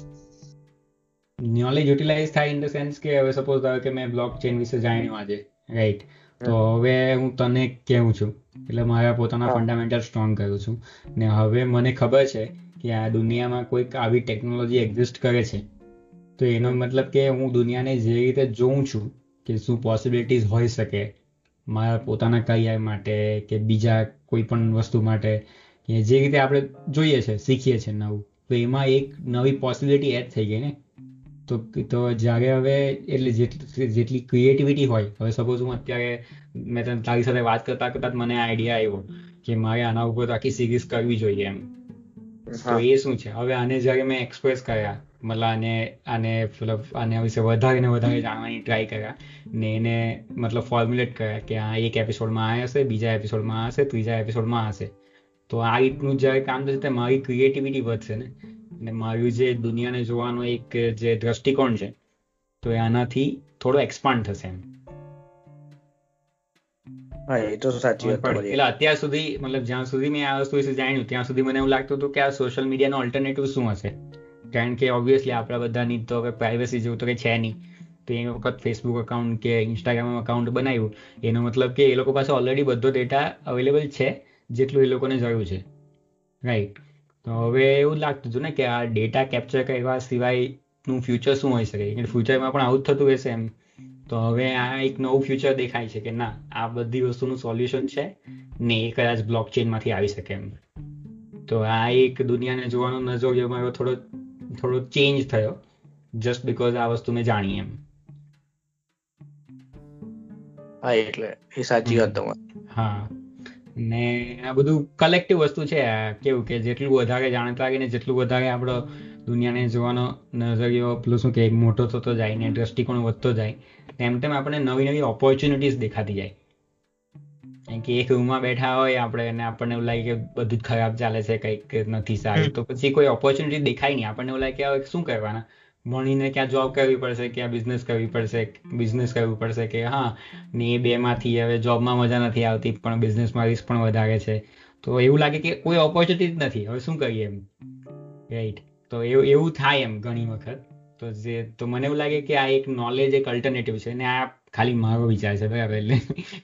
નોલેજ યુટિલાઇઝ થાય ઇન ધ સેન્સ કે હવે સપોઝ ધારો કે મેં બ્લોક ચેન વિશે જાણ્યું આજે રાઈટ તો હવે હું તને કેવું છું એટલે મારા પોતાના ફંડામેન્ટલ સ્ટ્રોંગ કરું છું. ને હવે મને ખબર છે કે આ દુનિયામાં કોઈક આવી ટેકનોલોજી એક્ઝિસ્ટ કરે છે. તો એનો મતલબ કે હું દુનિયાને જે રીતે જોઉં છું કે શું પોસિબિલિટીઝ હોઈ શકે મારા પોતાના કરિયર માટે કે બીજા કોઈ પણ વસ્તુ માટે કે જે રીતે આપણે જોઈએ છે શીખીએ છીએ નવું તો એમાં એક નવી પોસિબિલિટી એડ થઈ ગઈ ને? તો તો જ્યારે હવે એટલે જેટલી જેટલી ક્રિએટિવિટી હોય હવે સપોઝ હું અત્યારે મેં તને તારી સાથે વાત કરતા કરતા મને આઈડિયા આવ્યો કે મારે આના ઉપર આખી સિરીઝ કરવી જોઈએ એમ. તો એ શું છે? હવે આને જ્યારે મેં એક્સપ્રેસ કર્યા મતલબ આને આને મતલબ આના વિશે વધારે ને વધારે જાણવાની ટ્રાય કર્યા. ને એને મતલબ ફોર્મ્યુલેટ કર્યા કે આ એક એપિસોડમાં આ હશે બીજા એપિસોડમાં આ હશે ત્રીજા એપિસોડમાં હશે. તો આ રીતનું જ્યારે કામ થશે ત્યારે મારી ક્રિએટિવિટી વધશે ને. અને મારું જે દુનિયાને જોવાનો એક જે દ્રષ્ટિકોણ છે તો આનાથી થોડો એક્સપાન્ડ થશે એમ. હા એ તો સાચી વાત એટલે અત્યાર સુધી મતલબ જ્યાં સુધી મેં આ વસ્તુ વિશે જાણ્યું ત્યાં સુધી મને એવું લાગતું હતું કે આ સોશિયલ મીડિયાનો ઓલ્ટરનેટિવ શું હશે? કારણ કે ઓબ્વિયસલી આપણા બધાની તો હવે પ્રાઇવસી જેવું તો કંઈ છે નહીં. તો એ વખત ફેસબુક અકાઉન્ટ કે ઇન્સ્ટાગ્રામ અકાઉન્ટ બનાવ્યું, એનો મતલબ કે એ લોકો પાસે ઓલરેડી બધો ડેટા અવેલેબલ છે, જેટલું એ લોકોને જરૂર છે. રાઈટ તો હવે એવું લાગતું હતું ને કે આ ડેટા કેપ્ચર કરવા સિવાયનું ફ્યુચર શું હોઈ શકે? એટલે ફ્યુચરમાં પણ આવું જ થતું હશે એમ. તો હવે આ એક નવું ફ્યુચર દેખાય છે કે ના, આ બધી વસ્તુનું સોલ્યુશન છે ને એ કદાચ બ્લોક ચેનમાંથી આવી શકે એમ. તો આ એક દુનિયાને જોવાનો નજરિયો મારો થોડો થોડો ચેન્જ થયો જસ્ટ બીકોઝ આ વસ્તુ મેં જાણી એમ. હા એટલે એ સાચી વાત તમારી. હા. ને આ બધું કલેક્ટિવ વસ્તુ છે કેવું કે જેટલું વધારે જાણતા લાગે ને જેટલું વધારે આપણો દુનિયાને જોવાનો નજરિયો પેલું શું કે મોટો થતો જાય ને દ્રષ્ટિકોણ વધતો જાય તેમ તેમ આપણે નવી નવી ઓપોર્ચ્યુનિટીઝ દેખાતી જાય. કે એક રૂમમાં બેઠા હોય આપણે અને આપણને એવું લાગે કે બધું જ ખરાબ ચાલે છે કંઈક નથી સારું. તો પછી કોઈ ઓપોર્ચ્યુનિટી દેખાય નહીં. આપણને એવું લાગે કે હવે શું કરવાના? ભણીને ક્યાં જોબ કરવી પડશે ક્યાં બિઝનેસ કરવી પડશે બિઝનેસ કરવું પડશે કે હા ને એ બેમાંથી હવે જોબમાં મજા નથી આવતી પણ બિઝનેસમાં રિસ્ક પણ વધારે છે. તો એવું લાગે કે કોઈ ઓપોર્ચ્યુનિટી જ નથી. હવે શું કરીએ એમ? રાઈટ તો એવું એવું થાય એમ ઘણી વખત. તો જે તો મને એવું લાગે કે આ એક નોલેજ એક અલ્ટરનેટિવ છે. ને આ ખાલી મારો વિચાર છે બરાબર એટલે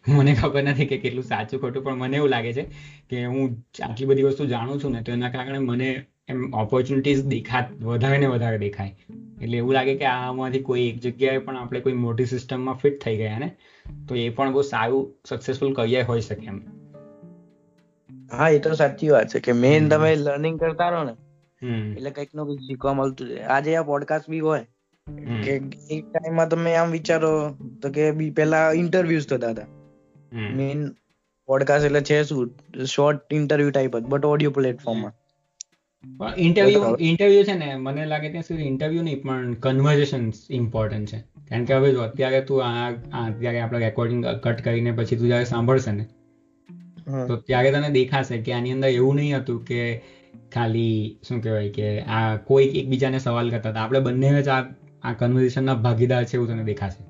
મને ખબર નથી કે કેટલું સાચું ખોટું પણ મને એવું લાગે છે કે હું આટલી બધી વસ્તુ જાણું છું ને તો એના કારણે મને એમ ઓપોર્ચ્યુનિટીઝ દેખા વધારે ને વધારે દેખાય. એટલે એવું લાગે કે આમાંથી કોઈ એક જગ્યાએ પણ આપણે કોઈ મોટી સિસ્ટમમાં ફિટ થઈ ગયા ને તો એ પણ બહુ સારું સક્સેસફુલ કરિયર હોઈ શકે એમ. હા એ તો સાચી વાત છે કે મેઇન તમે લર્નિંગ કરતા રહો ને એટલે કંઈકનું કંઈક શીખવા મળતું છે આજે આ પોડકાસ્ટ બી હોય કે એ ટાઈમમાં તમે આમ વિચારો તો કે બી પેલા ઇન્ટરવ્યુઝ થતા હતા મેઇન પોડકાસ્ટ એટલે છે શું? શોર્ટ ઇન્ટરવ્યુ ટાઈપ જ બટ ઓડિયો પ્લેટફોર્મમાં ઇન્ટરવ્યુ ઇન્ટરવ્યુ છે ને મને લાગે ત્યાં સુધી ઇન્ટરવ્યુ નહીં પણ કન્વર્ઝેશન ઇમ્પોર્ટન્ટ છે. કારણ કે હવે જો અત્યારે તું આ અત્યારે આપણે રેકોર્ડિંગ કટ કરીને પછી તું જયારે સાંભળશે ને તો ત્યારે તને દેખાશે કે આની અંદર એવું નહીં હતું કે ખાલી શું કહેવાય કે આ કોઈ એકબીજાને સવાલ કરતા હતા. આપણે બંને જ આ આ કન્વર્ઝેશનના ભાગીદાર છે એવું તને દેખાશે.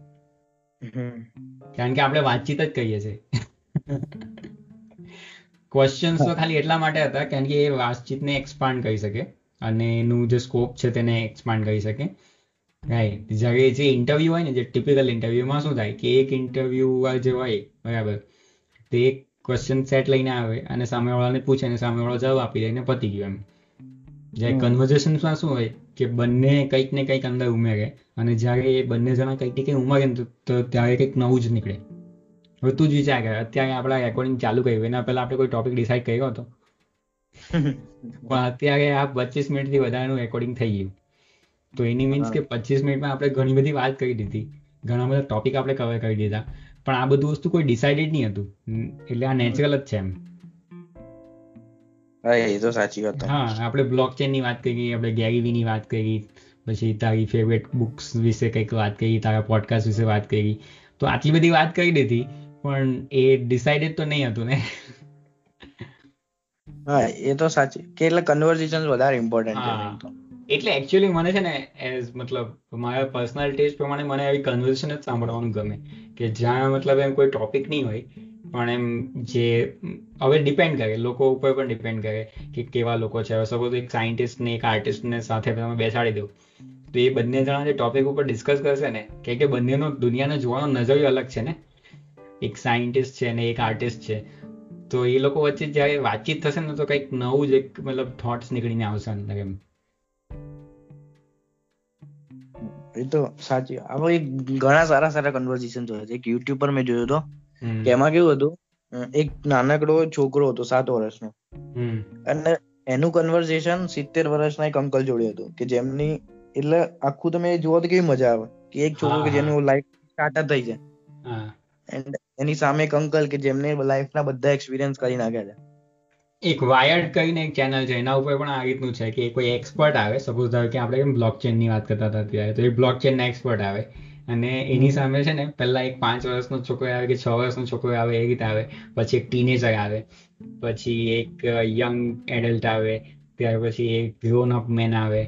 કારણ કે આપણે વાતચીત જ કહીએ છીએ. ક્વેશ્ચન્સ તો ખાલી એટલા માટે હતા કારણ કે એ વાતચીતને એક્સપાન્ડ કરી શકે અને એનું જે સ્કોપ છે તેને એક્સપાન્ડ કરી શકે. રાઈટ જ્યારે જે ઇન્ટરવ્યુ હોય ને જે ટિપિકલ ઇન્ટરવ્યુમાં શું થાય કે એક ઇન્ટરવ્યુ જે હોય બરાબર તે એક ક્વેશ્ચન સેટ લઈને આવે અને સામેવાળાને પૂછે અને સામેવાળો જવાબ આપી દે અને પતી ગયો એમ. જ્યારે કન્વર્ઝેશનમાં શું હોય કે બંને કંઈક ને કંઈક અંદર ઉમેરે. અને જ્યારે એ બંને જણા કંઈક ને કંઈક ઉમેરે ને તો ત્યારે કંઈક નવું જ નીકળે. હવે તું જ વિચાર કર અત્યારે આપણા રેકોર્ડિંગ ચાલુ કર્યું એના પહેલા આપણે કોઈ ટોપિક ડિસાઈડ કર્યો હતો? પણ અત્યારે આ પચીસ મિનિટથી વધારેનું રેકોર્ડિંગ થઈ ગયું. તો એની મીન્સ કે પચીસ મિનિટમાં આપણે ઘણી બધી વાત કરી દીધી. ઘણા બધા ટોપિક આપણે કવર કરી દીધા. પણ આ બધું વસ્તુ કોઈ ડિસાઇડેડ નહીં હતું. એટલે આ નેચરલ જ છે એમ. હા એ તો સાચી વાત હા આપણે બ્લોકચેનની વાત કરી આપણે ગેરીવી ની વાત કરી પછી તારી ફેવરેટ બુક્સ વિશે કંઈક વાત કરી તારા પોડકાસ્ટ વિશે વાત કરી. તો આટલી બધી વાત કરી દીધી પણ એ ડિસાઇડેડ તો નહીં હતું ને. હા એ તો સાચી. કે એટલે કન્વર્ઝેશન વધારે ઇમ્પોર્ટન્ટ છે એટલે એકચ્યુઅલી મને છે ને એઝ મતલબ મારા પર્સનલ ટેસ્ટ પ્રમાણે મને આવી કન્વર્ઝેશન જ સાંભળવાનું ગમે. કે જ્યાં મતલબ એમ કોઈ ટોપિક નહીં હોય પણ એમ જે, હવે ડિપેન્ડ કરે, લોકો ઉપર પણ ડિપેન્ડ કરે કે કેવા લોકો છે. હવે સપોઝ એક સાયન્ટિસ્ટ ને એક આર્ટિસ્ટ ને સાથે તમે બેસાડી દો, તો એ બંને જણા જે ટોપિક ઉપર ડિસ્કસ કરશે ને, કે કે બંનેનો દુનિયાને જોવાનો નજરિયો અલગ છે ને. એક સાયન્ટિસ્ટ છે ને એક આર્ટિસ્ટ છે. તો એ લોકો વચ્ચે જ્યારે વાતચીત થશે ને, તો કંઈક નવું જ એક મતલબ થોટ્સ નીકળીને આવશે અંદર એમ. એ તો સાચી હવે ઘણા સારા સારા કન્વર્ઝેશન જોયા છે. એક યુટ્યુબ પર મેં જોયો હતો. કે એમાં કેવું હતું? એક નાનકડો છોકરો હતો સાત વર્ષનો. અને એનું કન્વર્ઝેશન સિત્તેર વર્ષના એક અંકલ જોડે હતું કે જેમની એટલે આખું તમે જુઓ તો કેવી મજા આવે કે એક છોકરો કે જેનું લાઈફ સ્ટાર્ટ થઈ જાય. એન્ડ એની સામે એક અંકલ કે જેમને લાઈફના બધા એક્સપિરિયન્સ કરી નાખ્યા છે. એક વાયર્ડ કરીને એક ચેનલ છે એના ઉપર પણ આ રીતનું છે કે કોઈ એક્સપર્ટ આવે સપોઝ ધારો કે આપણે એમ બ્લોક ચેનની વાત કરતા હતા ત્યારે તો એ બ્લોક ચેનના એક્સપર્ટ આવે. અને એની સામે છે ને પહેલા એક પાંચ વર્ષનો છોકરો આવે કે છ વર્ષનો છોકરો આવે એ રીતે આવે. પછી એક ટીનેજર આવે. પછી એક યંગ એડલ્ટ આવે. ત્યાર પછી એક ગ્રોન અપ મેન આવે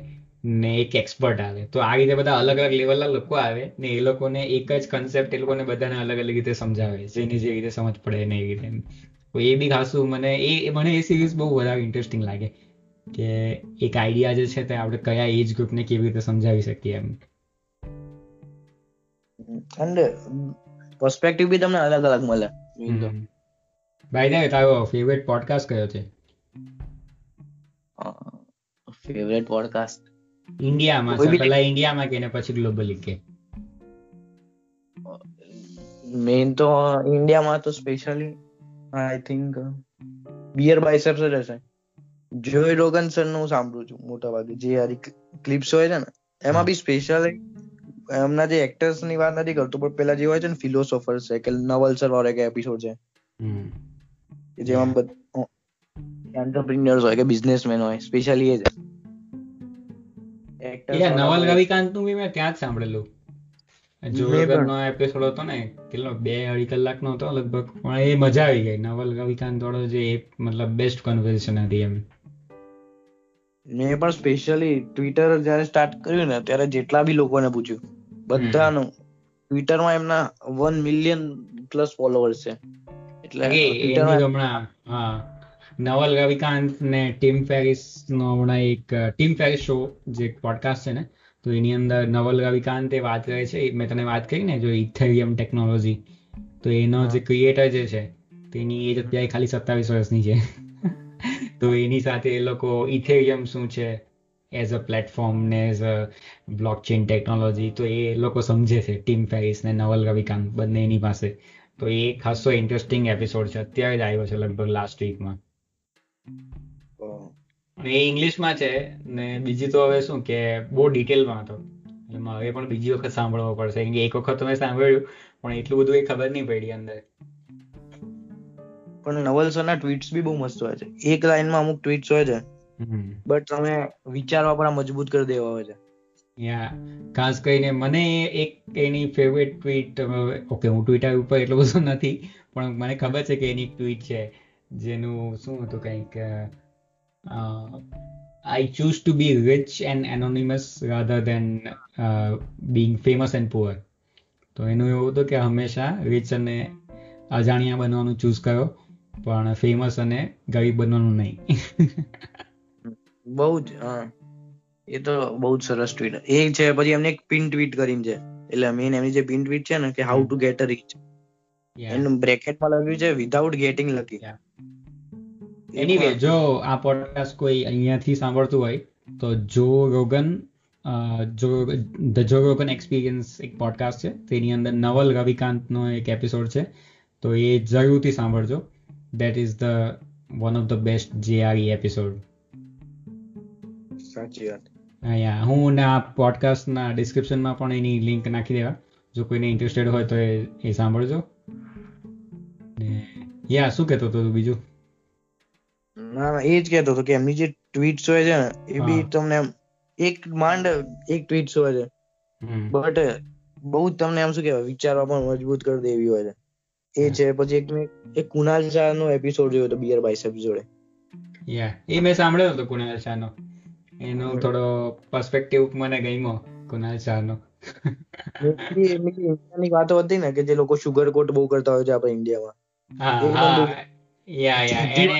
ને એક એક્સપર્ટ આવે. તો આ રીતે બધા અલગ અલગ લેવલના લોકો આવે ને એ લોકોને એક જ કન્સેપ્ટ એ લોકોને બધાને અલગ અલગ રીતે સમજાવે. જેની જે રીતે સમજ પડે ને એવી રીતે. તો એ બી ખાસું મને એ મને એ સિરીઝ બહુ વધારે ઇન્ટરેસ્ટિંગ લાગે કે એક આઈડિયા જે છે તે આપણે કયા એજ ગ્રુપને કેવી રીતે સમજાવી શકીએ એમ. એન્ડ પર્સપેક્ટિવ બી તમને અલગ અલગ મળે. બાય ધ તારો ફેવરેટ પોડકાસ્ટ કયો છે? ફેવરેટ પોડકાસ્ટ ઇન્ડિયામાં પહેલા ઇન્ડિયામાં કે પછી ગ્લોબલી કે? મેઇન તો ઇન્ડિયામાં તો specially I think Beer Biceps જ હશે. જોય રોગન સરનું સાંભળું છું મોટા ભાગે. જે આ ક્લિપ્સ હોય છે ને એમાં બી સ્પેશિયલ એમના જે એક્ટર્સની વાત નથી કરતો પણ પેલા જે હોય છે ને ફિલોસોફર છે કે નવલસર વાળો એક એપિસોડ છે. જેમાં એન્ટરપ્રિન્યોર્સ હોય કે બિઝનેસમેન હોય સ્પેશિયલી એ છે નવલ રવિકાંતનું બી મેં ત્યાં જ સાંભળેલું? જોરગરનો એપિસોડ હતો ને કેટલો બે અઢી કલાકનો હતો લગભગ પણ એ મજા આવી ગઈ. નવલ રવિકાંત વાળો જે મતલબ બેસ્ટ કન્વર્ઝેશન હતી એમ. મેં પણ સ્પેશિયલી ટ્વિટર જયારે સ્ટાર્ટ કર્યું ને ત્યારે જેટલા બી લોકોને પૂછ્યું બધાનું ટ્વિટરમાં એમના વન મિલિયન પ્લસ ફોલોવર્સ છે. એટલે હમણાં નવલ રવિકાંત ને ટીમ ફેરિસ નો હમણાં એક ટીમ ફેરિસ શો જે પોડકાસ્ટ છે ને તો એની અંદર નવલ એ વાત કરે છે મેં તને વાત કરી ને જો ઇથેરિયમ ટેકનોલોજી તો એનો જે ક્રિએટર જે છે તેની એજ અત્યારે ખાલી સત્તાવીસ વર્ષની છે. તો એની સાથે એ લોકો ઇથેરિયમ શું છે? એઝ અ પ્લેટફોર્મ ને as a blockchain technology તો એ લોકો સમજે છે ટીમ ફેરિસ ને નવલ રવિકાંત બંને એની પાસે. તો એ ખાસો ઇન્ટરેસ્ટિંગ એપિસોડ છે. અત્યારે જ આવ્યો છે લગભગ લાસ્ટ વીકમાં એ ઇંગ્લિશમાં છે ને બીજી તો હવે શું કે બહુ ડિટેલમાં હતો. એમાં હવે પણ બીજી વખત સાંભળવો પડશે. કે એક વખત તો મેં સાંભળ્યું, પણ એટલું બધું એ ખબર નહીં પડી અંદર. પણ નવલસરના ટ્વીટ્સ બી બહુ મસ્ત હોય છે. એક લાઈનમાં અમુક ટ્વીટ્સ હોય છે બટ તમે વિચારવા પણ મજબૂત કરી દેવા હોય છે. યા ખાસ કરીને મને એક એની ફેવરેટ ટ્વીટ ઓકે હું ટ્વિટર ઉપર એટલું બધું નથી પણ મને ખબર છે કે એની ટ્વીટ છે જેનું શું હતું કંઈક I choose to be rich and anonymous rather than being famous and poor તો એનું એવું હતું કે હંમેશા રિચ અને અજાણ્યા બનવાનું ચૂઝ કરો. પણ ફેમસ અને ગરીબ બનવાનું નહીં. બહુ જ એ તો બહુ જ સરસ ટ્વીટ એ છે પછી એમને એક પિન ટ્વીટ કરીને છે. એટલે મેઇન એમની જે પિન ટ્વીટ છે ને કે how to get a rich એનું બ્રેકેટમાં લખ્યું છે વિધાઉટ ગેટિંગ લખી એનીવે જો આ પોડકાસ્ટ કોઈ અહીંયાથી સાંભળતું હોય તો જો રોગન જો ધ જો રોગન એક્સપિરિયન્સ એક પોડકાસ્ટ છે. તેની અંદર નવલ રવિકાંતનો એક એપિસોડ છે. તો એ જરૂરથી સાંભળજો. That is the one of the best JRE episode સાચી વાત. અહીંયા હું ને પોડકાસ્ટના ડિસ્ક્રિપ્શનમાં પણ એની લિંક નાખી દેવા. જો કોઈને ઇન્ટરેસ્ટેડ હોય તો એ સાંભળજો. યા શું કહેતો હતો બીજું? ના ના એ જ કહેતો હતો કે એમની જે ટ્વીટ્સ હોય છે ને એ બી તમને એક માંડ એક ટ્વીટ્સ હોય છે. બટ બહુ તમને એમ શું કહેવાય વિચારવા પણ મજબૂત કરી દે એવી હોય છે. એ છે પછી એક મેં એક કુનાલ શાહ નો એપિસોડ જોયો હતો બિયર બાયસેપ જોડે. યા એ મેં સાંભળ્યો હતો કુનાલ શાહ નો એનો થોડો પર્સપેક્ટિવ મને ગમ્યો કુનાલ શાહ નો ની વાતો હતી ને કે જે લોકો સુગર કોટ બહુ કરતા હોય છે આપણે ઇન્ડિયામાં. યા યા એને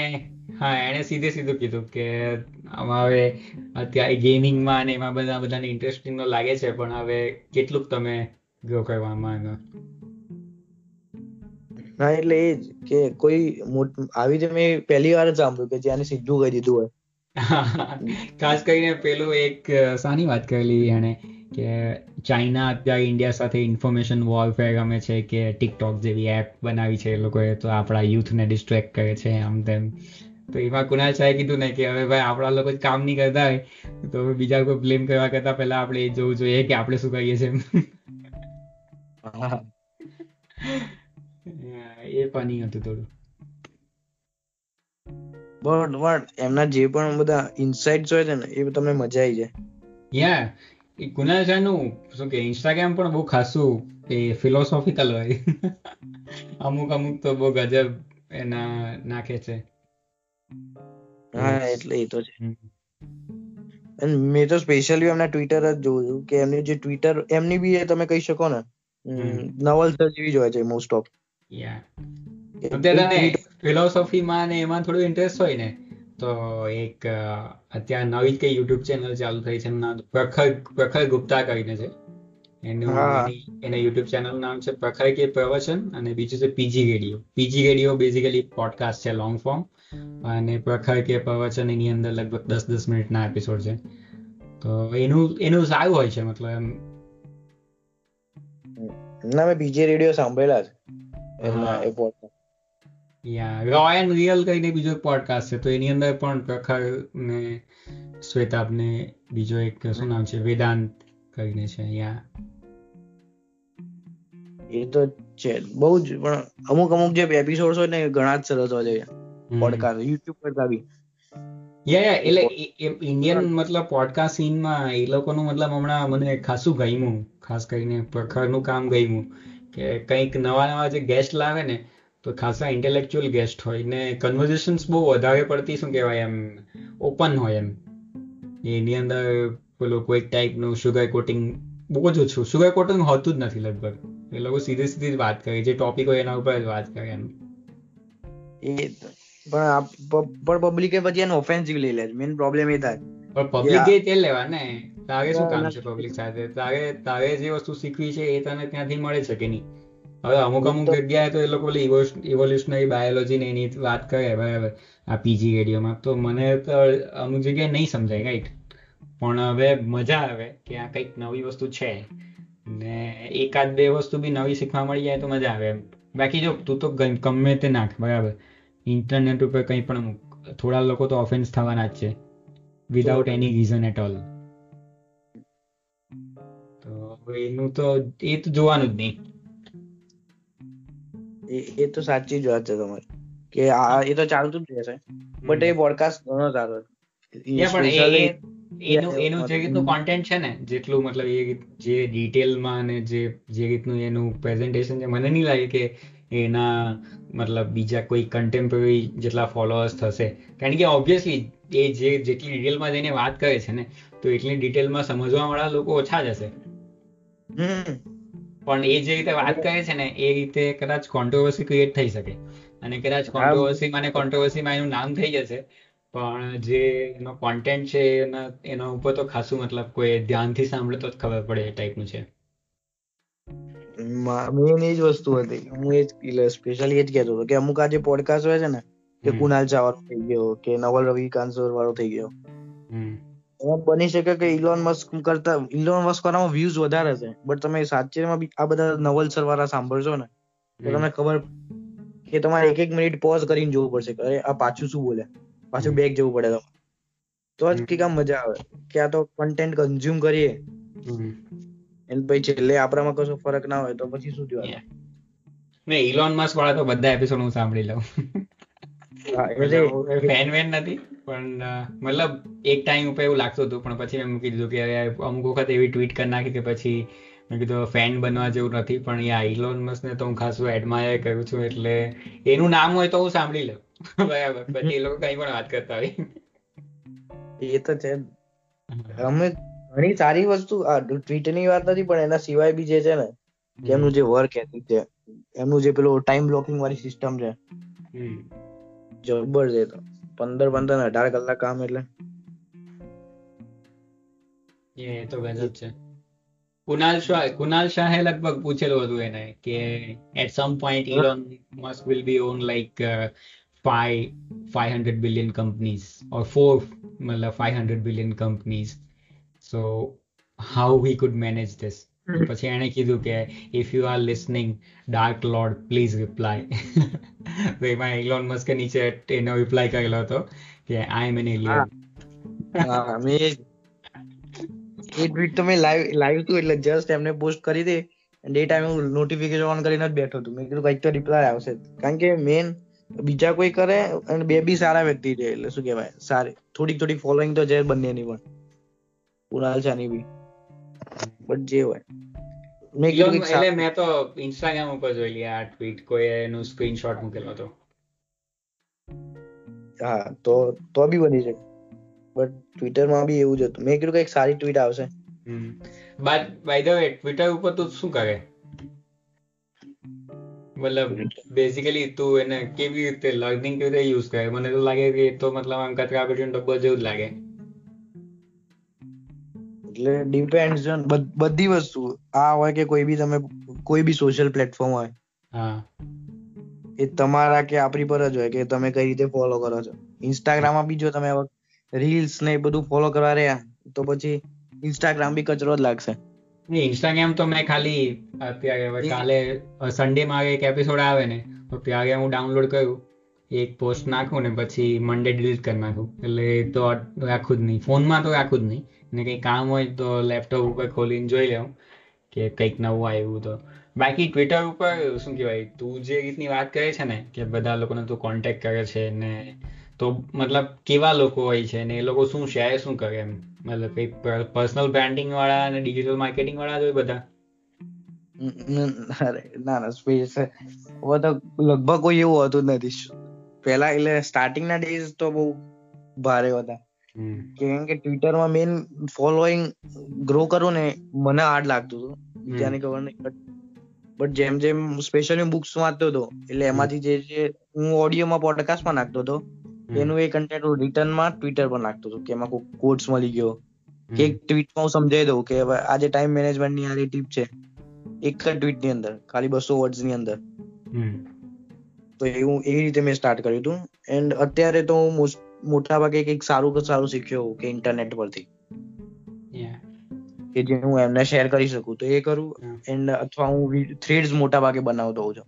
હા એને સીધે સીધું કીધું કે હવે અત્યારે ગેમિંગમાં અને એમાં બધા બધાને ઇન્ટરેસ્ટિંગ તો લાગે છે પણ હવે કેટલુંક તમે ગ્રો કરવા માંગો હા એટલે એ જ કે કોઈ આવી જે મેં પહેલી વાર જ સાંભળ્યું કે જેને સીધું કહી દીધું હોય. ખાસ કરીને પેલું એક સાની વાત કરેલી એને કે ચાઇના અત્યારે ઇન્ડિયા સાથે ઇન્ફોર્મેશન વોરફેર ગમે છે કે ટિકટોક જેવી એપ બનાવી છે એ લોકોએ તો આપણા યુથને ડિસ્ટ્રેક્ટ કરે છે આમ તેમ. તો એમાં કુણાલ શાહે કીધું ને કે હવે ભાઈ આપણા લોકો કામ નહીં કરતા હોય તો બીજા કોઈ બ્લેમ કરવા કરતા પહેલા આપણે એ જોવું જોઈએ કે આપણે શું કરીએ છીએ એ પાણી હતું થોડું. બટ એમના જે પણ બધા ઇનસાઇટ્સ હોય છે ને એ તમને મજા આવી જાય. યા એ કુનાલ શાહનું શું કે ઇન્સ્ટાગ્રામ પણ બહુ ખાસું એ ફિલોસોફિકલ હોય. અમુક અમુક તો બહુ ગજબ એના નાખે છે. હા એટલે એ તો છે. મેં તો સ્પેશિયલી એમના ટ્વિટર જ જોઉં છું કે એમની જે ટ્વિટર એમની બી તમે કહી શકો ને નવલ જેવી જ હોય છે મોસ્ટ ઓફ અત્યારે ફિલોસોફીમાં ને એમાં થોડું ઇન્ટરેસ્ટ હોય ને તો એક અત્યારે નવી કઈ યુટ્યુબ ચેનલ ચાલુ થઈ છે પ્રખર પ્રખર ગુપ્તા કરીને છે. એનું એના યુટ્યુબ ચેનલ નામ છે પ્રખર કે પ્રવચન અને બીજું છે PG radio. PG radio basically podcast છે લોંગ ફોર્મ અને પ્રખર કે પ્રવચન એની અંદર લગભગ દસ દસ મિનિટના એપિસોડ છે. તો એનું એનું સારું હોય છે મતલબ એમ. ના મેં પીજી રેડિયો સાંભળેલા છે એના એ પોડકાસ્ટ યા રો એન્ડ રિયલ કહીને બીજો પોડકાસ્ટ છે. તો એની અંદર પણ પ્રખર ને શ્વેતાબ ને બીજો એક શું નામ છે? વેદાંત કરીને છે. યા એ તો છે. બહુ જ પણ અમુક અમુક જે એપિસોડ હોય ને ઘણા જ સરસ હોય છે. પોડકાસ્ટ યુટ્યુબ કરતા બી યા યા એટલે ઇન્ડિયન મતલબ પોડકાસ્ટ સીનમાં એ લોકોનું મતલબ હમણાં મને ખાસું ગમ્યું. ખાસ કરીને પ્રખરનું કામ ગમ્યું. કે કંઈક નવા નવા જે ગેસ્ટ લાવે ને તો ખાસા ઇન્ટેલેક્ચ્યુઅલ ગેસ્ટ હોય ને કન્વર્ઝેશન્સ બહુ વધારે પડતી શું કહેવાય એમ ઓપન હોય એમ. એની અંદર પેલું કોઈક ટાઈપનું સુગર કોટિંગ બહુ જ ઓછું સુગર કોટિંગ હોતું જ નથી લગભગ. એ લોકો સીધી સીધી જ વાત કરે જે ટોપિક હોય એના ઉપર જ વાત કરે એમ. એ પણ પણ પબ્લિકે પછી એનો ઓફેન્સિવ લઈ લે મેઇન પ્રોબ્લેમ એ થાય. પણ પબ્લિક તે લેવા ને તારે શું કામ છે પબ્લિક સાથે? તારે તારે જે વસ્તુ શીખવી છે એ તને ત્યાંથી મળે છે કે નહીં? હવે અમુક અમુક જગ્યાએ તો એ લોકો ઇવોલ્યુશનરી બાયોલોજી ને એની વાત કરે બરાબર? આ પીજી રેડિયોમાં. તો મને તો અમુક જગ્યાએ નહીં સમજાય રાઈટ પણ હવે મજા આવે કે આ કંઈક નવી વસ્તુ છે. ને એકાદ બે વસ્તુ બી નવી શીખવા મળી જાય તો મજા આવે એમ. બાકી જો તું તો ગમે તે નાખ બરાબર? ઇન્ટરનેટ ઉપર કંઈ પણ થોડા લોકો તો ઓફેન્સ થવાના જ છે. Without any reason at all એનું તો એ તો જોવાનું જ નહીં. એ તો સાચી જ વાત છે તમારી. કે આ એ તો ચાલતું જ રહેશે. બટ એ પોડકાસ્ટ ઘણો સારો એનું એનું જે રીતનું કોન્ટેન્ટ છે ને જેટલું મતલબ એ જે ડિટેલમાં અને જે જે રીતનું એનું પ્રેઝન્ટેશન છે મને નહીં લાગે કે એના મતલબ બીજા કોઈ કન્ટેમ્પરરી જેટલા ફોલોઅર્સ થશે. કારણ કે ઓબ્વિયસલી એ જે જેટલી ડિટેલમાં જઈને વાત કરે છે ને તો એટલી ડિટેલમાં સમજવા વાળા લોકો ઓછા જ હશે. પણ એ જે રીતે વાત કરે છે ને એ રીતે કદાચ કોન્ટ્રોવર્સી ક્રિએટ થઈ શકે. અને કદાચ કોન્ટ્રોવર્સીમાં ને કોન્ટ્રોવર્સીમાં એનું નામ થઈ જશે. પણ જે એનો કોન્ટેન્ટ છે એના એના ઉપર તો ખાસું મતલબ કોઈ ધ્યાનથી સાંભળે તો જ ખબર પડે એ ટાઈપનું છે. મેન એ જ વસ્તુ હતી. હું એ જ સ્પેશિયલી એ જ કહેતો હતો કે અમુક આ જે પોડકાસ્ટ હોય છે ને કે કુનાલ ચાવર થઈ ગયો કે નવલ રવિકાંત વાળો થઈ ગયો. બની શકે કે ઇલોન મસ્ક કરતા ઇલોન મસ્ક વાળામાં વ્યૂઝ વધારે છે. બટ તમે સાચેમાં બી આ બધા નવલ સર વાળા સાંભળશો ને તો તમને ખબર કે તમારે એક એક મિનિટ પોઝ કરીને જોવું પડશે કે અરે આ પાછું શું બોલે? પાછું બેક જવું પડે તો. જ કે આમ મજા આવે કે આ તો કન્ટેન્ટ કન્ઝ્યુમ કરીએ. એને પછી છેલ્લે આપણામાં કશો ફરક ના હોય તો પછી શું થયું ને ઇલોન મસ્ક વાળા તો બધા એપિસોડ હું સાંભળી લઉં. ફેન વેન નથી? પણ મતલબ એક ટાઈમ ઉપર એવું લાગતું હતું પણ પછી મેં મૂકી દીધું કે અમુક વખત એવી ટ્વીટ કરી નાખી કે પછી મેં કીધું ફેન બનવા જેવું નથી પણ યા ઇલોન મસ્ક ને તો હું ખાસું એડમાયર કરું છું એટલે એનું નામ હોય તો હું સાંભળી લઉં. બરાબર પછી એ લોકો કઈ પણ વાત કરતા હોય. એ તો છે અમે ઘણી સારી વસ્તુ આ ટ્વીટની વાત નથી પણ એના સિવાય બી જે છે ને કે એમનું જે વર્ક એથિક છે. એમનું જે પેલું ટાઈમ બ્લોકિંગ વાળી સિસ્ટમ છે. જબર છે તો. પંદર પંદર અઢાર કલાક કામ એટલે. એ તો ગજબ છે. કુનાલ શાહ કુનાલ શાહે લગભગ પૂછેલું હતું એને કે at some point Elon Musk will be on like five 500 companies or or મતલબ 500 billion companies. So, how he could manage this પછી એણે કીધું કે if you are listening dark lord please reply તો એમાં ઇલોન મસ્કે નીચે એનો રિપ્લાય કરેલો હતો કે આઈ એમ એન એલિયન મેં એ ટ્વીટ તો મેં લાઈવ લાઈવ હતું એટલે જસ્ટ એમને પોસ્ટ કરી દે અને એ ટાઈમે હું નોટિફિકેશન ઓન કરીને જ બેઠો હતો. મેં કીધું કંઈક તો રિપ્લાય આવશે. કારણ કે મેન બીજા કોઈ કરે અને બે બી સારા વ્યક્તિ છે એટલે શું કહેવાય? સારી થોડીક થોડીક ફોલોઈંગ તો છે બંનેની પણ. કુણાલ ચાની બી. બટ જે હોય. મેં એટલે મેં તો ઇન્સ્ટાગ્રામ ઉપર જોઈ આ ટ્વીટ કોઈ એનું સ્ક્રીનશોટ મૂકેલો હતો. હા તો તો બી બની શકે બટ ટ્વિટરમાં બી એવું જ હતું. મેં કીધું કે એક સારી ટ્વીટ આવશે. બાદ બાય ધ વે ટ્વિટર ઉપર તું શું કરે? મતલબ બેઝિકલી તું એને કેવી રીતે લર્નિંગ કેવી રીતે યુઝ કરે? મને તો લાગે કે તો મતલબ આમ કચરા પેટીનો ડબ્બો જેવું જ લાગે. એટલે ડિપેન્ડ્સ બધી વસ્તુ. આ હોય કે કોઈ બી તમે કોઈ બી સોશિયલ પ્લેટફોર્મ હોય. હા. એ તમારા કે આપણી પર જ હોય કે તમે કઈ રીતે ફોલો કરો છો. ઇન્સ્ટાગ્રામમાં બી જો તમે રીલ્સ ને એ બધું ફોલો કરવા રહ્યા તો પછી ઇન્સ્ટાગ્રામ બી કચરો જ લાગશે. ઇન્સ્ટાગ્રામ તો મેં ખાલી અત્યારે કાલે સન્ડે માં એક એપિસોડ આવે ને તો ત્યારે હું ડાઉનલોડ કર્યું. એક પોસ્ટ નાખું ને પછી મંડે ડિલીટ કરી નાખું. એટલે તો રાખું જ નહીં. ફોનમાં તો રાખું જ નહીં. ને કંઈ કામ હોય તો લેપટોપ ઉપર ખોલીને જોઈ લઉં કે કંઈક નવું આવ્યું તો. બાકી ટ્વિટર ઉપર શું કહેવાય, તું જે રીતની વાત કરે છે ને કે બધા લોકોને તું કોન્ટેક્ટ કરે છે ને તો મતલબ કેવા લોકો હોય છે ને એ લોકો શું શેર શું કરે એમ? મતલબ કઈ પર્સનલ બ્રાન્ડિંગ વાળા અને ડિજિટલ માર્કેટિંગ વાળા જ હોય બધા? ના ના સ્પેસ હવે તો લગભગ કોઈ એવું હોતું નથી. પહેલા એટલે સ્ટાર્ટિંગ ના ડેઝ તો બહુ ભારે હતા. કેમ કે ટ્વિટરમાં મેઇન ફોલોઈંગ ગ્રો કરું ને મને હાર્ડ લાગતું હતું. બીજાને ખબર નહીં બટ જેમ જેમ સ્પેશિયલી બુક્સ વાંચતો હતો એટલે એમાંથી જે જે હું ઓડિયોમાં પોડકાસ્ટમાં નાખતો હતો એનું એ કન્ટેન્ટ હું રિટર્નમાં ટ્વિટર પર નાખતો હતો કે એમાં કોઈ કોડ્સ મળી ગયો. કે એક ટ્વીટમાં હું સમજાવી દઉં કે આજે ટાઈમ મેનેજમેન્ટની આ ટીપ છે એક જ ટ્વીટની અંદર ખાલી બસો વર્ડ્સની અંદર. તો એવું એવી રીતે મેં સ્ટાર્ટ કર્યું હતું. એન્ડ અત્યારે તો હું મોટા ભાગે કંઈક સારું સારું શીખ્યો કે ઇન્ટરનેટ પરથી. કે જે હું એમને શેર કરી શકું તો એ કરું એન્ડ અથવા હું થ્રેડ્સ મોટા ભાગે બનાવતો હોઉં છું.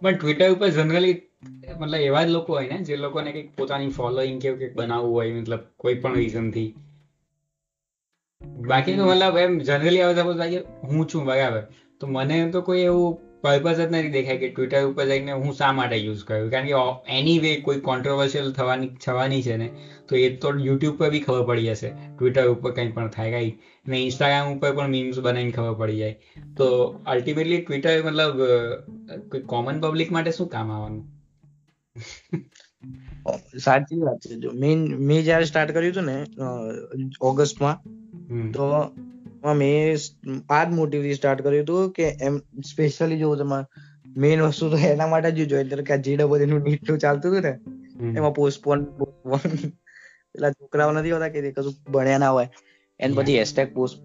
પણ ટ્વિટર ઉપર જનરલી મતલબ એવા જ લોકો હોય ને જે લોકોને કંઈક પોતાની ફોલોઈંગ કે કંઈક બનાવવું હોય મતલબ કોઈ પણ રીઝનથી. બાકી તો મતલબ એમ જનરલી આવે સપોઝ હું છું બરાબર. તો મને તો કોઈ એવું પર્પઝ જ નથી દેખાય કે ટ્વિટર ઉપર જઈને હું શા માટે યુઝ કર્યું કારણ કે એની વે કોઈ કોન્ટ્રોવર્શિયલ થવાની થવાની છે ને તો એ તો યુટ્યુબ પર બી ખબર પડી જશે. ટ્વિટર ઉપર કંઈ પણ થાય કઈ. અને ઇન્સ્ટાગ્રામ ઉપર પણ મીમ્સ બનાવીને ખબર પડી જાય. તો અલ્ટિમેટલી ટ્વિટર મતલબ કોઈ કોમન પબ્લિક માટે શું કામ આવવાનું? સાચી વાત છે. જો મેં મેં જયારે સ્ટાર્ટ કર્યું હતું ને ઓગસ્ટમાં તો મેં આ જ મોટિવથી સ્ટાર્ટ કર્યું હતું કે એમ સ્પેશિયલી જો તમારે મેઇન વસ્તુ તો એના માટે જ જોઈએ કે જે ડબલનું નીટનું ચાલતું હતું ને એમાં પોસ્ટપોન પેલા છોકરાઓ નથી હોતા કે કશું ભણ્યા ના હોય. એન પછી હેશટેગ પોસ્ટ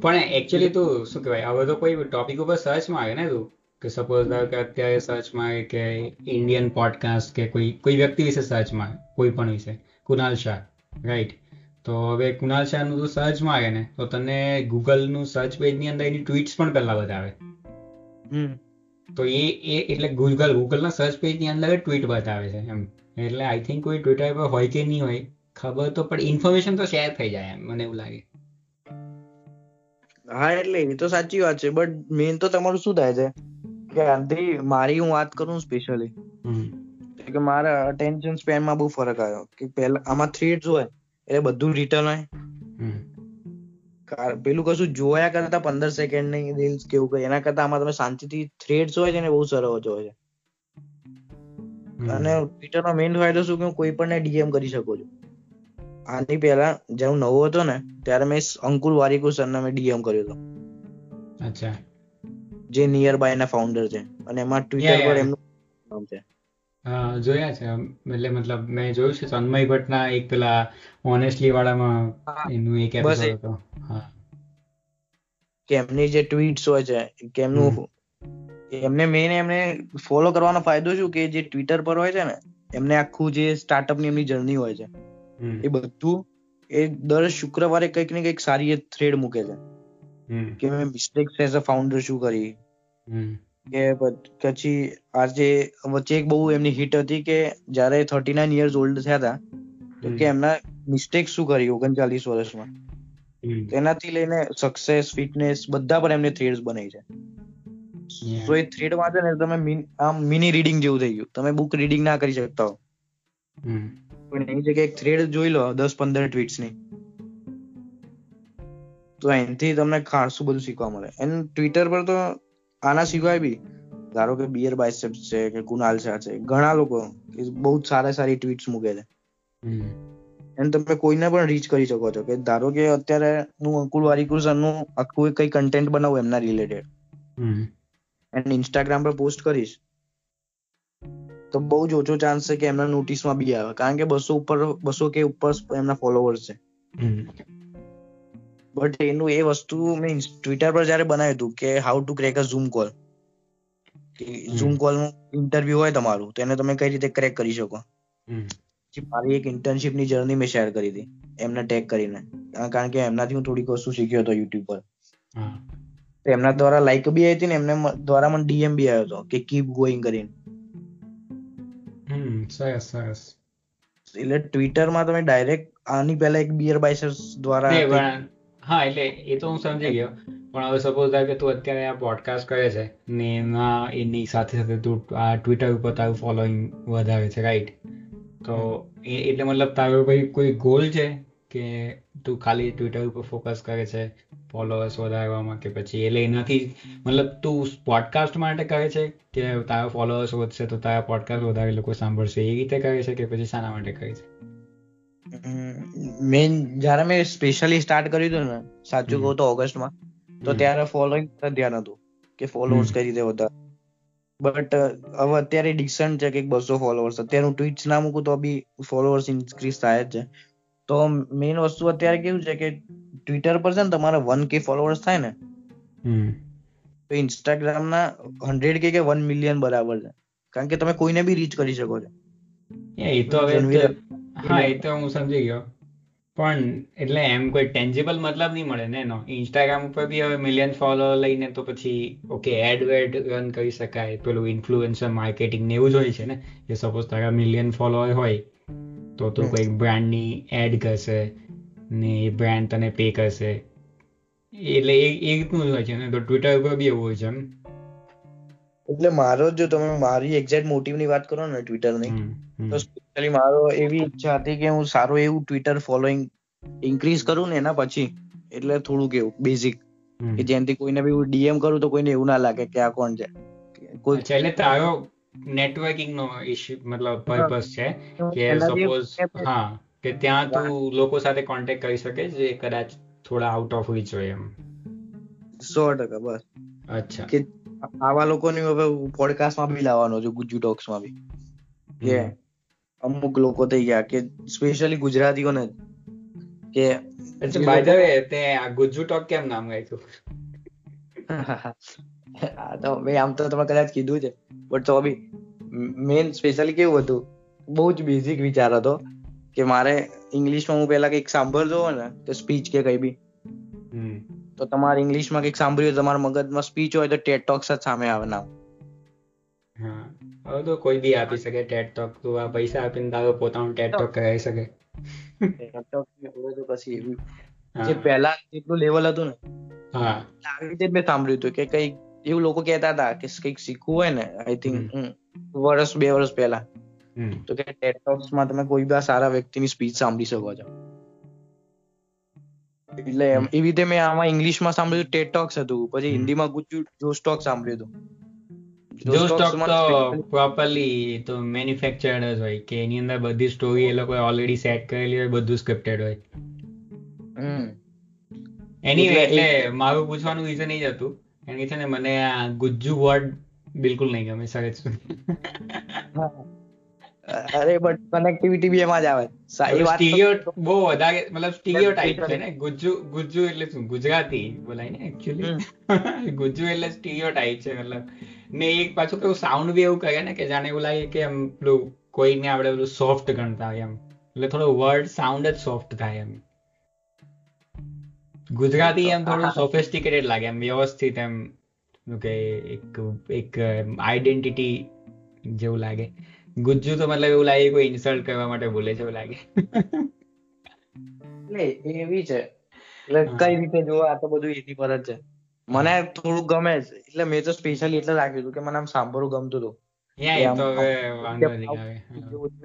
પણ એકચ્યુઅલી તું શું કહેવાય? હવે તો કોઈ ટોપિક ઉપર સર્ચમાં આવે ને તું? કે સપોઝ કે અત્યારે સર્ચમાં કે ઇન્ડિયન પોડકાસ્ટ કે કોઈ કોઈ વ્યક્તિ વિશે સર્ચમાં કોઈ પણ વિશે. કુનાલ શાહ રાઈટ તો હવે કુનાલ શાહનું તું સર્ચમાં આવે ને તો તને ગૂગલનું સર્ચ પેજની અંદર એની ટ્વીટ્સ પણ પહેલા બતાવે. તો એ એ એટલે ગૂગલ ગૂગલના સર્ચ પેજની અંદર ટ્વીટ બતાવે છે એમ. એટલે આઈ થિંક કોઈ ટ્વિટર પર હોય કે નહીં હોય ખબર તો પણ ઇન્ફોર્મેશન તો શેર થઈ જાય એમ મને એવું લાગે. હા એટલે એ તો સાચી વાત છે બટ મેઇન તો તમારું શું થાય છે? કે આંધી મારી હું વાત કરું સ્પેશિયલી કે મારા અટેન્શન સ્પેનમાં બહુ ફરક આવ્યો. કે પહેલા આમાં થ્રી હોય એટલે બધું રિટર્ન હોય. પેલું કશું જોયા કરતા પંદર સેકન્ડની રીલ્સ કેવું કઈ એના કરતા આમાં તમે શાંતિથી થ્રેડ્સ હોય છે ને બહુ સરસ હોય છે અને ટ્વિટર નો મેઇન ફાયદો શું કે કોઈ પણ ડીએમ કરી શકો છો. આની પહેલા જ્યારે હું નવો હતો ને ત્યારે મેં અંકુર વારીકુ સરને મેં ડીએમ કર્યો હતો. અચ્છા. જે નિયર બાય ના ફાઉન્ડર છે. અને એમાં ટ્વિટર પર એમનું નામ છે. જોયા છે. એટલે મતલબ મેં જોયું છે તન્મય ભટ્ટના એક પેલા ઓનેસ્ટલી વાળામાં એનું એક એપિસોડ હતો. હા. કે એમની જે ટ્વીટ્સ હોય છે કેમનું એમને મેઇન એમને ફોલો કરવાનો ફાયદો શું? કે જે ટ્વિટર પર હોય છે ને એમને આખું જે સ્ટાર્ટઅપની એમની જર્ની હોય છે. એ બધું એ દર શુક્રવારે કંઈક ને કંઈક સારી થ્રેડ મૂકે છે. કે મેં મિસ્ટેક્સ એઝ અ ફાઉન્ડર શું કરી? કે પછી આજે વચ્ચે એક બહુ એમની હિટ હતી કે જ્યારે થર્ટી નાઇન યર્સ ઓલ્ડ થયા હતા તો કે એમના મિસ્ટેક શું કરી ઓગણચાલીસ વર્ષમાં? તેનાથી લઈને સક્સેસ ફિટનેસ બધા પર એમને થ્રેડ્સ બનાવી છે. સો એ થ્રેડ વાંચે ને તમે આમ મિની રીડિંગ જેવું થઈ ગયું. તમે બુક રીડિંગ ના કરી શકતા હો. પણ એની જગ્યાએ એક થ્રેડ જોઈ લો દસ પંદર ટ્વીટ્સની. તો એનાથી તમને ખાસું બધું શીખવા મળે. એન્ડ ટ્વિટર પર તો આના સિવાય બી ધારો કે બિયર બાયસેપ્સ છે કે કુનાલ શાહ છે ઘણા લોકો બહુ સારા સારી ટ્વીટ્સ મૂકે છે. એન્ડ તમે કોઈને પણ રીચ કરી શકો છો કે ધારો કે અત્યારે હું અંકુલ વારીકુર સરનું આખું કઈ કન્ટેન્ટ બનાવું એમના રિલેટેડ એન્ડ ઇન્સ્ટાગ્રામ પર પોસ્ટ કરીશ તો બહુ જ ઓછો ચાન્સ છે કે એમના નોટિસમાં બી આવે. કારણ કે બસો ઉપર બસો કે ઉપર એમના ફોલોવર્સ છે. બટ એનું એ વસ્તુ મેં ટ્વિટર પર જયારે બનાવ્યું હતું કે how to crack a Zoom call Zoom કોલનું interview હોય તમારું તો એને તમે કઈ રીતે ક્રેક કરી શકો? મારી એક ઇન્ટર્નશિપની જર્ની મેં શેર કરી હતી એમને ટેગ કરીને. કારણ કે એમનાથી હું થોડીક વસ્તુ શીખ્યો હતો યુટ્યુબ પર. એમના દ્વારા લાઈક બી આવી હતી ને એમને દ્વારા મને ડીએમ બી આવ્યો હતો કે કીપ ગોઈંગ કરીને. સરસ સરસ. એટલે ટ્વિટરમાં તમે ડાયરેક્ટ આની પહેલા એક બિયર બાઇસર્સ દ્વારા હા, એટલે એ તો હું સમજી ગયો. પણ હવે સપોઝ થાય કે તું અત્યારે આ પોડકાસ્ટ કરે છે ને એના, એની સાથે સાથે તું આ ટ્વિટર ઉપર તારું ફોલોઈંગ વધારે છે રાઈટ તો એટલે મતલબ તારો ભાઈ કોઈ ગોલ છે કે તું ખાલી ટ્વિટર ઉપર ફોકસ કરે છે ફોલોઅર્સ વધારવામાં કે પછી એટલે એનાથી મતલબ તું પોડકાસ્ટ માટે કરે છે કે તારા ફોલોઅર્સ વધશે તો તારા પોડકાસ્ટ વધારે લોકો સાંભળશે એ રીતે કરે છે કે પછી શાના માટે કરે છે? મેન જયારે મેં સ્પેશિયલી સ્ટાર્ટ કર્યું હતું ને સાચું કહું તો ઓગસ્ટમાં તો ત્યારે ફોલોઈંગ ધ્યાન હતું કે ફોલોઅર્સ કઈ રીતે વધારે બટ હવે અત્યારે ડિક્શન છે કે બસો ફોલોઅર્સ અત્યારે હું ટ્વીટ્સ ના મૂકું તો બી ફોલોઅર્સ ઇન્ક્રીઝ થાય જ છે. તો મેઇન વસ્તુ અત્યારે કેવું છે કે ટ્વિટર પર છે ને તમારા વન કે ફોલોઅર્સ થાય ને તો ઇન્સ્ટાગ્રામ ના હંડ્રેડ કે વન મિલિયન બરાબર છે. કારણ કે તમે કોઈને બી રીચ કરી શકો છો. એ તો હવે હા એ તો હું સમજી ગયો. પણ એટલે એમ કોઈ ટેન્જેબલ મતલબ નહીં મળે ને એનો. ઇન્સ્ટાગ્રામ ઉપર બી હવે મિલિયન ફોલો લઈને તો પછી ઓકે એડ વેડ રન કરી શકાય. પેલું ઇન્ફ્લુએન્સર માર્કેટિંગ ને એવું જ હોય છે ને. કે સપોઝ તારા મિલિયન ફોલોઅર હોય તો તું કોઈ બ્રાન્ડની એડ કરશે ને એ બ્રાન્ડ તને પે કરશે. એટલે એ એ રીતનું જ હોય છે ને. તો ટ્વિટર ઉપર બી એવું હોય છે એમ. એટલે મારો જો તમે મારી એક્ઝેક્ટ મોટિવની વાત કરો ને ટ્વિટરની તો સ્પેશિયલી મારો એવી ઈચ્છા હતી કે હું સારું એવું ટ્વિટર ફોલોઈંગ ઇન્ક્રીઝ કરું ને એના પછી એટલે થોડું કેવું બેઝિક કે જેનાથી કોઈને બી હું ડીએમ કરું તો કોઈને એવું ના લાગે કે આ કોણ છે. કોઈ એટલે તારો નેટવર્કિંગ નો ઇશ્યુ મતલબ પર્પસ છે કે સપોઝ હા કે ત્યાં તું લોકો સાથે કોન્ટેક્ટ કરી શકે જે કદાચ થોડા આઉટ ઓફ રીચ હોય એમ? સો ટકા બસ. અચ્છા. કે આવા લોકોની હવે પોડકાસ્ટમાં બી લાવવાનો છું ગુજ્જુ ટોક્સમાં બી. કે અમુક લોકો થઈ ગયા કે સ્પેશિયલી ગુજરાતીઓને કે બાય ધ વે તે આ ગુજ્જુ ટોક કેમ નામ હા તો મેં આમ તો તમે કદાચ કીધું છે બટ તો બી મેન સ્પેશિયલી કેવું હતું બહુ જ બેઝિક વિચાર હતો કે મારે ઇંગ્લિશમાં હું પેલા કંઈક સાંભળતો હોય ને તો સ્પીચ કે કઈ બી. તો તમારે ઇંગ્લિશમાં કંઈક સાંભળ્યું તમારા મગજમાં સ્પીચ હોય તો ટેટ ટોક્સ જ સામે આવે નામ. હવે તો કોઈ બી આપી શકે ટેટ ટોક તો આ પૈસા આપીને તારો પોતાનું ટેટ ટોક કરાવી શકે. પછી જે પહેલા જેટલું લેવલ હતું ને હા. આવી રીતે મેં સાંભળ્યું હતું કે કઈ એવું લોકો કહેતા હતા કે કંઈક શીખવું હોય ને આઈ થિંક વર્ષ બે વર્ષ પહેલા. તો કે ટેટ ટોક્સમાં તમે કોઈ બી સારા વ્યક્તિની સ્પીચ સાંભળી શકો છો. એટલે એવી રીતે મેં આમાં ઇંગ્લિશમાં સાંભળ્યું ટેટ ટોક્સ હતું. પછી હિન્દીમાં ગુજ્યુ જોશ ટોક સાંભળ્યું હતું. જોશ સ્ટોક તો પ્રોપરલી તો મેન્યુફેક્ચર્ડ જ હોય કે એની અંદર બધી સ્ટોરી એ લોકોએ ઓલરેડી સેટ કરેલી હોય બધું સ્ક્રિપ્ટેડ હોય. એની એટલે મારું પૂછવાનું રીઝન એ જ હતું. કારણ કે છે ને મને આ ગુજ્જુ વર્ડ બિલકુલ નહીં ગમે સરેજ અરે બટ કનેક્ટિવિટી બી એમાં જ આવે. સ્ટીરિયો બહુ વધારે મતલબ સ્ટીરિયો ટાઈપ છે ને. ગુજ્જુ ગુજ્જુ એટલે શું? ગુજરાતી બોલાય ને એક્ચ્યુઅલી ગુજ્જુ એટલે સ્ટીરિયો ટાઈપ છે મતલબ. ને એક પાછું કેવું સાઉન્ડ બી એવું કહે ને કે જાણે એવું લાગે કે એમ પેલું કોઈને આપણે પેલું સોફ્ટ ગણતા હોય એમ. એટલે થોડો વર્ડ સાઉન્ડ જ સોફ્ટ થાય એમ. ગુજરાતી એમ થોડું સોફિસ્ટિકેટેડ લાગે એમ વ્યવસ્થિત એમ. કે એક એક આઈડેન્ટિટી જેવું લાગે. ગુજ્જુ તો મતલબ એવું લાગે કોઈ ઇન્સલ્ટ કરવા માટે બોલે છે એવું લાગે. એટલે એવી છે. એટલે કઈ રીતે જોવા આ તો બધું એની પર જ છે. મને થોડું ગમે છે એટલે મેં તો સ્પેશિયલી એટલે રાખ્યું હતું કે મને આમ સાંભળવું ગમતું હતું.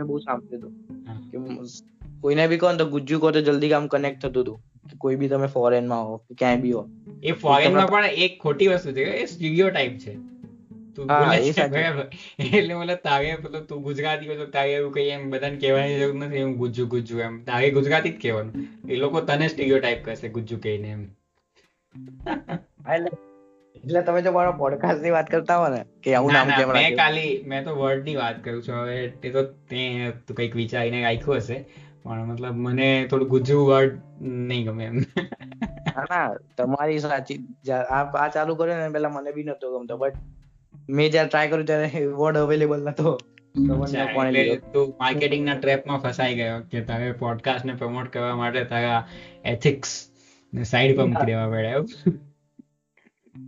બહુ સાંભળ્યું હતું. કોઈને બી કહો તો ગુજ્જુ કહો તો જલ્દી કામ કનેક્ટ થતું હતું. કોઈ બી તમે ફોરેનમાં હો ક્યાંય બી હો. એ ફોરેનમાં પણ એક ખોટી વસ્તુ છે. એ સ્ટીરિયો ટાઈપ છે. એટલે મતલબ તારે પેલો તું ગુજરાતી હોય તો તારે એવું કઈ એમ બધાને કહેવાની જરૂર નથી. એમ ગુજ્જુ ગુજ્જુ એમ. તારે ગુજરાતી જ કહેવાનું. એ લોકો તને સ્ટીરિયો ટાઈપ કરશે ગુજ્જુ કહીને એમ. એટલે તમે જો મારા પોડકાસ્ટની વાત કરતા હો ને કે આવું નામ કેમ મેં ખાલી મેં તો વર્ડની વાત કરું છું. હવે તે તો તે કંઈક વિચારીને રાખ્યું હશે. પણ મતલબ મને થોડું ગુજ્જુ વર્ડ નહીં ગમે એમ. ના તમારી સાચી આ ચાલુ કર્યો ને પેલા મને બી નતો ગમતો બટ મેં જયારે ટ્રાય કર્યું ત્યારે વર્ડ અવેલેબલ નતો. તું માર્કેટિંગ ના ટ્રેપમાં ફસાઈ ગયો કે તારે પોડકાસ્ટ ને પ્રમોટ કરવા માટે તારા એથિક્સ ને સાઈડ પર મૂકી દેવા પડે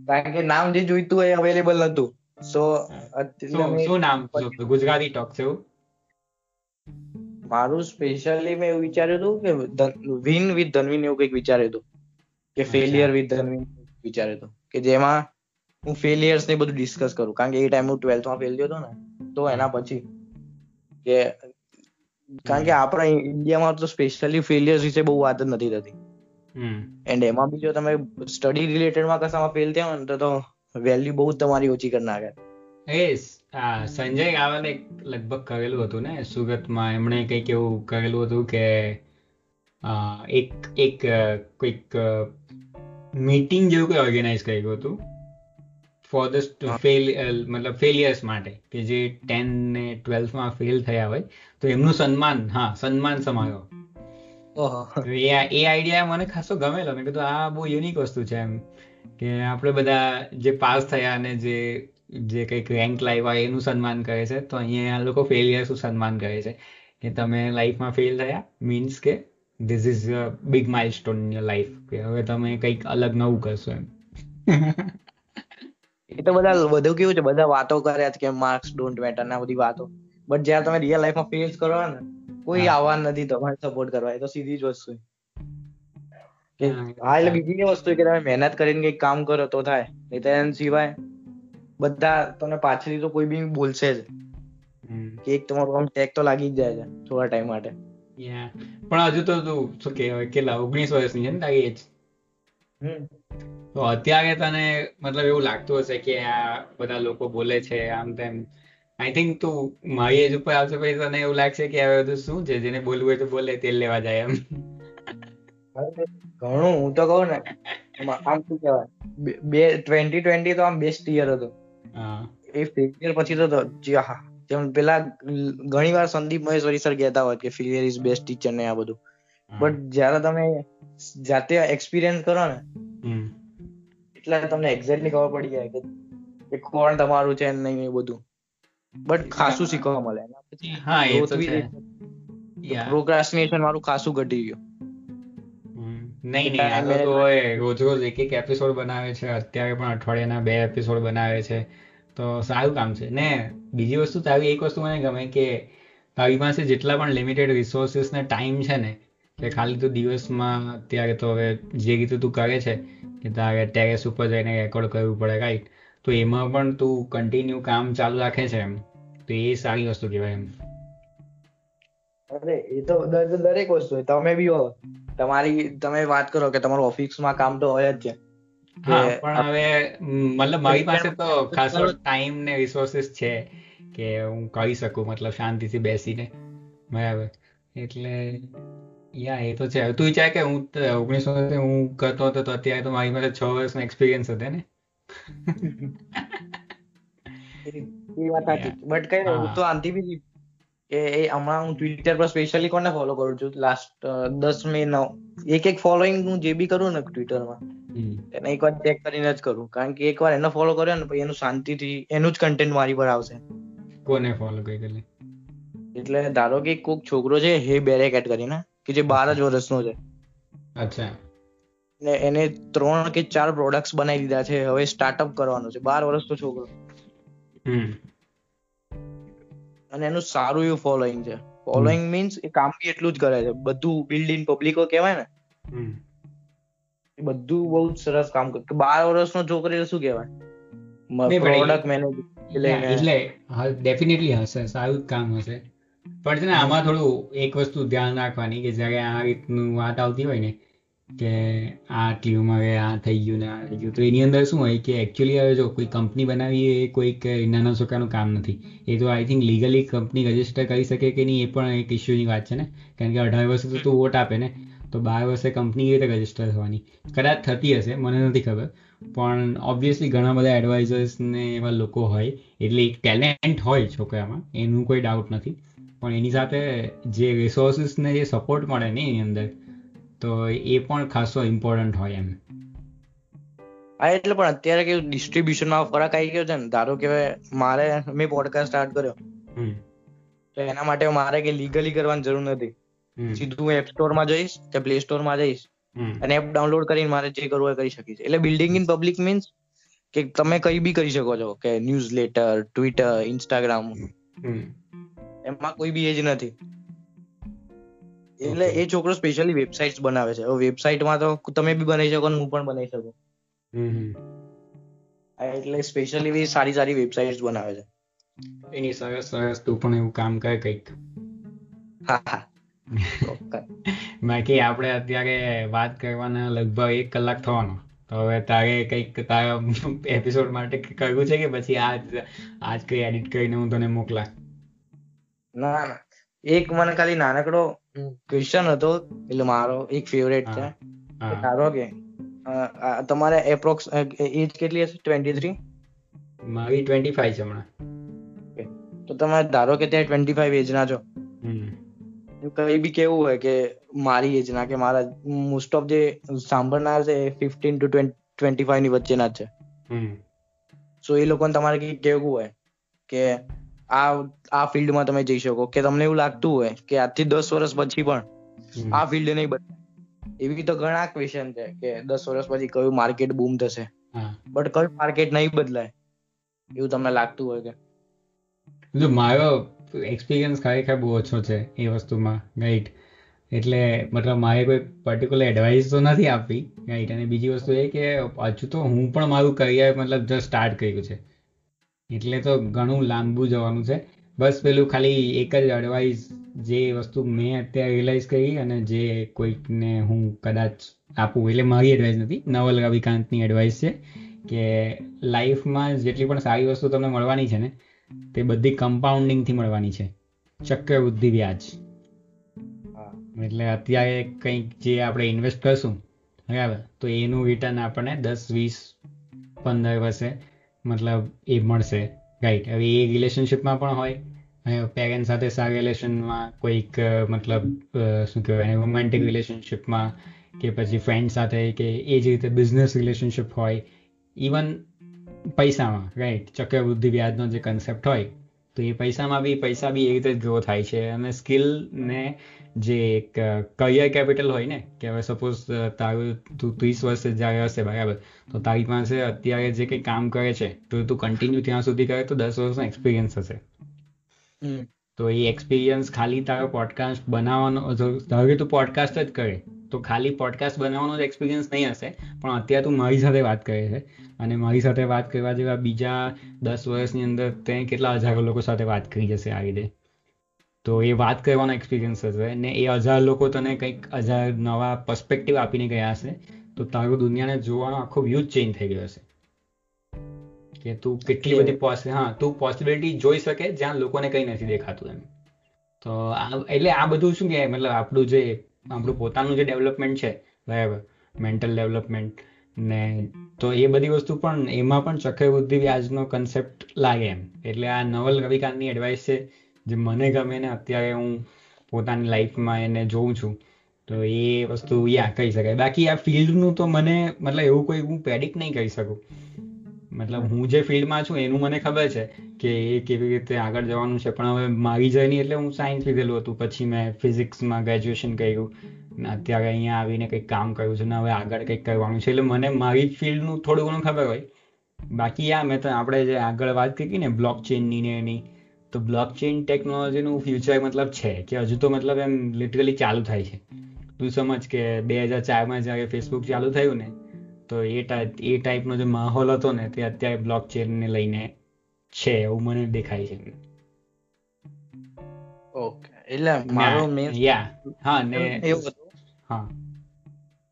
કારણ કે નામ જે જોઈતું હોય અવેલેબલ નતું. સો શું નામ? ગુજરાતી ટોક છે મારું સ્પેશિયલી મેં એવું વિચાર્યું હતું કે વિન વિથ ધનવીન એવું કંઈક વિચાર્યું હતું. કે ફેલિયર વિથ ધનવીન વિચાર્યું હતું. કે જેમાં હું ફેલિયર્સ ને બધું ડિસ્કસ કરું. કારણ કે એ ટાઈમ હું ટ્વેલ્થમાં ફેલ થયો હતો ને તો એના પછી કે કારણ કે આપણા ઇન્ડિયામાં તો સ્પેશિયલી ફેલિયર્સ વિશે બહુ વાત જ નથી થતી. એન્ડ એમાં બી જો તમે સ્ટડી રિલેટેડમાં કશામાં ફેલ થયા ને તો વેલ્યુ બહુ તમારી ઓછી કરી નાખે. એ સંજય રાવલે લગભગ કરેલું હતું ને સુગતમાં એમણે કંઈક એવું કરેલું હતું કે એક એક કોઈક મીટિંગ જેવું કંઈ ઓર્ગેનાઇઝ કર્યું હતું ફોર ધ ફેલ મતલબ ફેલિયર્સ માટે કે જે ટેન ને ટ્વેલ્થમાં ફેલ થયા હોય તો એમનું સન્માન હા સન્માન સમારોહ. એ આઈડિયા મને ખાસો ગમેલો. મેં કીધું આ બહુ યુનિક વસ્તુ છે. એમ કે આપણે બધા જે પાસ થયા અને જે જે કંઈક રેન્ક લાવ્યા એનું સન્માન કરે છે તો અહીંયા આ લોકો ફેલિયર્સનું સન્માન કરે છે. કે તમે લાઈફમાં ફેલ થયા મીન્સ કે this is a big milestone in your life કે હવે તમે કંઈક અલગ નવું કરશો એમ. એ તો બધા બધું કેવું છે બધા વાતો કર્યા કે માર્ક્સ ડોન્ટ મેટર ના બધી વાતો. બટ જ્યારે તમે રિયલ લાઈફમાં ફેસ કરો ને કોઈ આવવાનું નથી તમારે સપોર્ટ કરવા એ તો સીધી જ વસ્તુ કે હા એટલે બીજી વસ્તુ કે તમે મહેનત કરીને કંઈક કામ કરો તો થાય. નહીં તો એના સિવાય બધા તમને પાછળથી તો કોઈ બી બોલશે જ. કે એક તમારું આમ ટેક તો લાગી જ જાય છે થોડા ટાઈમ માટે. પણ હજુ તો તું શું કહેવાય કેટલા ઓગણીસ વર્ષની છે ને તારી એજ તો અત્યારે તને મતલબ એવું લાગતું હશે કે આ બધા લોકો બોલે છે આમ તેમ. આઈ થિંક તું મારી એજ ઉપર આવશે પછી તને એવું લાગશે કે હવે બધું શું છે? જેને બોલવું હોય તો બોલે તેલ લેવા જાય એમ. ઘણું હું તો કહું ને આમ શું કહેવાય? બે ટ્વેન્ટી ટ્વેન્ટી તો આમ બેસ્ટ યર હતો. એ ફેલિયર પછી તો જેમ પેલા ઘણી વાર સંદીપ મહેશ્વરી સર કહેતા હોય કે ફેલિયર ઇઝ બેસ્ટ ટીચર ને આ બધું. બટ જ્યારે તમે જાતે એક્સપિરિયન્સ કરો ને એટલે તમને એક્ઝેક્ટલી ખબર પડી જાય કે કોણ તમારું છે નહીં એ બધું. બટ ખાસું શીખવા મળે. હા એ તો છે. પ્રોક્રાસ્ટિનેશન મારું ખાસું ઘટી ગયું. નહીં નહીં આ તો રોજ રોજ એક એક એપિસોડ બનાવે છે. અત્યારે પણ અઠવાડિયાના બે એપિસોડ બનાવે છે. તો સારું કામ છે. ને બીજી વસ્તુ તારી એક વસ્તુ મને ગમે કે તારી પાસે જેટલા પણ લિમિટેડ રિસોર્સિસ ને ટાઈમ છે ને કે ખાલી તો દિવસમાં અત્યારે તો હવે જે રીતે તું કરે છે કે તારે ટેરેસ ઉપર જઈને રેકોર્ડ કરવું પડે રાઈટ તો એમાં પણ તું કન્ટિન્યુ કામ ચાલુ રાખે છે એમ. તો એ સારી વસ્તુ કહેવાય એમ. અરે એ તો દરેક વસ્તુ તમે બી હો. તમારી તમે વાત કરો કે તમારું ઓફિસમાં કામ તો હોય જ છે. હા પણ હવે મતલબ મારી પાસે તો ખાસો ટાઈમ ને રિસોર્સિસ છે કે હું કરી શકું મતલબ શાંતિથી બેસીને. બરાબર. એટલે યા એ તો છે. તું વિચાર કે હું ઓગણીસો હું કરતો હતો તો અત્યારે તો મારી પાસે છ વર્ષનો એક્સપિરિયન્સ હતો ને. એ વાત સાચી. બટ કઈ હું તો આનથી બી કે એ હમણાં હું ટ્વિટર પર સ્પેશિયલી કોને ફોલો કરું છું? લાસ્ટ દસ મે એક એક ફોલોઈંગ હું જે બી કરું ને ટ્વિટરમાં એને એક વાર ચેક કરીને જ કરું. કારણ કે એક વાર એને ફોલો કર્યો ને પછી એનું શાંતિથી એનું જ કન્ટેન્ટ મારી પર આવશે. કોને ફોલો કરી એટલે? ધારો કે કોઈક છોકરો છે હે બેરેકેટ કરીને કે જે બાર જ વર્ષનો છે. અચ્છા. ને એને ત્રણ કે ચાર પ્રોડક્ટ્સ બનાવી દીધા છે. હવે સ્ટાર્ટઅપ કરવાનો છે. બાર વર્ષનો છોકરો. અને એનું સારું એવું ફોલોઈંગ છે. ફોલોઈંગ મીન્સ એ કામ બી એટલું જ કરે છે. બધું બિલ્ડ ઇન પબ્લિકો કહેવાય ને. બધું બહુ સરસ કામ કર્યું બાર વર્ષનો છોકરી શું કહેવાય? પ્રોડક્ટ મેનેજર એટલે ડેફિનેટલી હશે. સારું કામ હશે. પણ છે ને આમાં થોડું એક વસ્તુ ધ્યાન રાખવાની કે જયારે આ રીતનું વાત આવતી હોય ને કે આ આટલી હવે આ થઈ ગયું ને આ થઈ ગયું. તો એની અંદર શું હોય કે એકચ્યુઅલી હવે જો કોઈ કંપની બનાવી એ કોઈક નાના છોકરાનું કામ નથી. એ તો I think legally company register કરી શકે કે નહીં એ પણ એક ઇસ્યુની વાત છે ને? કારણ કે અઢાર વર્ષે તો તું વોટ આપે ને? તો બાર વર્ષે કંપની કેવી રીતે રજિસ્ટર થવાની? કદાચ થતી હશે, મને નથી ખબર. પણ ઓબ્વિયસલી ઘણા બધા એડવાઇઝર્સ ને એવા લોકો હોય, એટલે એક ટેલેન્ટ હોય છોકરામાં, એનું કોઈ ડાઉટ નથી. પણ એની સાથે જે રિસોર્સિસ ને જે સપોર્ટ મળે ને એની અંદર તો એ પણ ખાસો ઇમ્પોર્ટન્ટ હોય એમ. હા એટલે પણ અત્યારે કેવું ડિસ્ટ્રીબ્યુશનમાં ફરક આવી ગયો છે ને. ધારો કે મારે મેં પોડકાસ્ટ સ્ટાર્ટ કર્યો. તો એના માટે મારે કે લીગલી કરવાની જરૂર નથી. સીધું એપ સ્ટોરમાં જઈશ કે પ્લે સ્ટોરમાં જઈશ. અને એપ ડાઉનલોડ કરીને મારે જે કરવું હોય કરી શકીશ. એટલે બિલ્ડિંગ ઇન પબ્લિક મીન્સ કે તમે કઈ બી કરી શકો છો. કે ન્યૂઝ લેટર ટ્વિટર ઇન્સ્ટાગ્રામ એમાં કોઈ બી એજ નથી. એટલે એ છોકરો સ્પેશિયલી વેબસાઇટ્સ બનાવે છે. વેબસાઇટમાં તો તમે બી બનાવી શકો હું પણ બનાવી શકું. એટલે સ્પેશિયલી સારી સારી વેબસાઇટ્સ બનાવે છે. એની સરસ સરસ તું પણ એવું કામ કરે કંઈક. હા હા. બાકી આપણે અત્યારે વાત કરવાના લગભગ એક કલાક થવાનો. તો હવે તારે કંઈક તારા એપિસોડ માટે કરવું છે કે પછી આજ આજ કઈ એડિટ કરીને હું તને મોકલા ના ના. એક મને ખાલી નાનકડો ક્વેશ્ચન હતો એટલે મારો એક ફેવરેટ છે ધારો કે તમારે એપ્રોક્સ એજ કેટલી હશે ટ્વેન્ટી થ્રી મારી ટ્વેન્ટી ફાઈવ છે હમણાં તો તમે ધારો કે ત્યાં ટ્વેન્ટી ફાઈવ એજ ના છો કઈ બી કેવું હોય કે મારી એજ ના કે મારા મોસ્ટ ઓફ જે સાંભળનાર છે ફિફ્ટીન ટુ ટ્વેન્ટી ફાઈવની વચ્ચેના છે સો એ લોકોને તમારે કઈ કેવું હોય કે આ આ ફિલ્ડમાં તમે જઈ શકો. કે તમને એવું લાગતું હોય કે આજથી દસ વર્ષ પછી પણ આ ફિલ્ડ નહીં બદલાય એવી તો ઘણા ક્વેશ્ચન છે કે દસ વર્ષ પછી કયું માર્કેટ બૂમ થશે. બટ કયું માર્કેટ નહીં બદલાય? એવું તમને લાગતું હોય કે? મારો એક્સપિરિયન્સ ખરેખર બહુ ઓછો છે એ વસ્તુમાં રાઈટ એટલે મતલબ મારે કોઈ પર્ટિક્યુલર એડવાઇસ તો નથી આપવી રાઈટ અને બીજી વસ્તુ એ કે હજુ તો હું પણ મારું કરિયર મતલબ જસ્ટ સ્ટાર્ટ કર્યું છે. એટલે તો ઘણું લાંબુ જવાનું છે. બસ પેલું ખાલી એક જ એડવાઇસ જે વસ્તુ મેં અત્યારે રિયલાઇઝ કરી અને જે કોઈકને હું કદાચ આપું એટલે મારી એડવાઇસ નથી. નવલ રવિકાંતની એડવાઇસ છે કે લાઈફમાં જેટલી પણ સારી વસ્તુ તમને મળવાની છે ને તે બધી કમ્પાઉન્ડિંગથી મળવાની છે. ચક્રવૃદ્ધિ વ્યાજ. એટલે અત્યારે કંઈક જે આપણે ઇન્વેસ્ટ કરશું બરાબર? તો એનું રિટર્ન આપણને દસ વીસ પંદર વર્ષે મતલબ એ મળશે. રાઈટ હવે એ રિલેશનશિપમાં પણ હોય. પેરેન્ટ સાથે સારા રિલેશનમાં કોઈક મતલબ શું કહેવાય રોમેન્ટિક રિલેશનશિપમાં કે પછી ફ્રેન્ડ સાથે કે એ જ રીતે બિઝનેસ રિલેશનશિપ હોય. ઇવન પૈસામાં રાઈટ ચક્રવૃદ્ધિ વ્યાજનો જે કન્સેપ્ટ હોય તો એ પૈસામાં બી પૈસા બી એ રીતે ગ્રો થાય છે. અને સ્કિલ ને જે એક કરિયર કેપિટલ હોય ને કે હવે સપોઝ તારું તું ત્રીસ વર્ષે જ્યારે હશે બરાબર તો તારી પાસે અત્યારે જે કંઈ કામ કરે છે તો તું કન્ટિન્યુ ત્યાં સુધી કરે તો દસ વર્ષનો એક્સપિરિયન્સ હશે. તો એ એક્સપિરિયન્સ ખાલી તારો પોડકાસ્ટ બનાવવાનો ધારો કે તું પોડકાસ્ટ જ કરે. તો ખાલી પોડકાસ્ટ બનાવવાનો જ એક્સપિરિયન્સ નહીં હશે પણ અત્યારે તું મારી સાથે વાત કરે છે. અને મારી સાથે વાત કરવા જેવા બીજા દસ વર્ષની અંદર તે કેટલા હજારો લોકો સાથે વાત કરી જશે આ રીતે. તો એ વાત કરવાનો એક્સપિરિયન્સ હશે ને એ હજાર લોકો તને કંઈક હજાર નવા પર્સપેક્ટિવ આપીને ગયા હશે તો તારું દુનિયાને જોવાનો આખો વ્યૂ ચેન્જ થઈ ગયો હશે. કે તું કેટલી બધી હા તું પોસિબિલિટી જોઈ શકે જ્યાં લોકોને કંઈ નથી દેખાતું એમ. તો એટલે આ બધું શું કે મતલબ આપણું જે આપણું પોતાનું જે ડેવલપમેન્ટ છે, બરાબર? મેન્ટલ ડેવલપમેન્ટ ને તો એ બધી વસ્તુ પણ, એમાં પણ ચક્રવૃદ્ધિ વ્યાજનો કન્સેપ્ટ લાગે એમ. એટલે આ નવલ રવિકાંતની એડવાઇસ છે, જે મને ગમે ને અત્યારે હું પોતાની લાઈફમાં એને જોઉં છું, તો એ વસ્તુ યા કહી શકાય. બાકી આ ફિલ્ડનું તો મને, મતલબ એવું કોઈ હું પ્રેડિક્ટ નહીં કરી શકું. મતલબ હું જે ફિલ્ડમાં છું, એનું મને ખબર છે કે એ કેવી રીતે આગળ જવાનું છે. પણ હવે મારી જર્ની એટલે હું સાયન્સ લીધેલું હતું. પછી મેં ફિઝિક્સમાં ગ્રેજ્યુએશન કર્યું. અત્યારે અહીંયા આવીને કંઈક કામ કર્યું છે ને હવે આગળ કંઈક કરવાનું છે. એટલે મને મારી ફિલ્ડનું થોડું ઘણું ખબર હોય. બાકી આ મેં તો આપણે જે આગળ વાત કરી ને બ્લોક ચેનની ને એની, તો બ્લોક ચેન ટેકનોલોજીનું ફ્યુચર મતલબ છે કે હજુ તો મતલબ એમ લિટરલી ચાલુ થાય છે. તું સમજ કે બે હજાર ચારમાં જ્યારે ફેસબુક ચાલુ થયું ને તો એ એ ટાઈપનો જે માહોલ હતો ને તે અત્યારે બ્લોક ચેનને લઈને છે એવું મને દેખાય છે. ઓકે. એટલે મારો મેન યા હા ને એવું હા.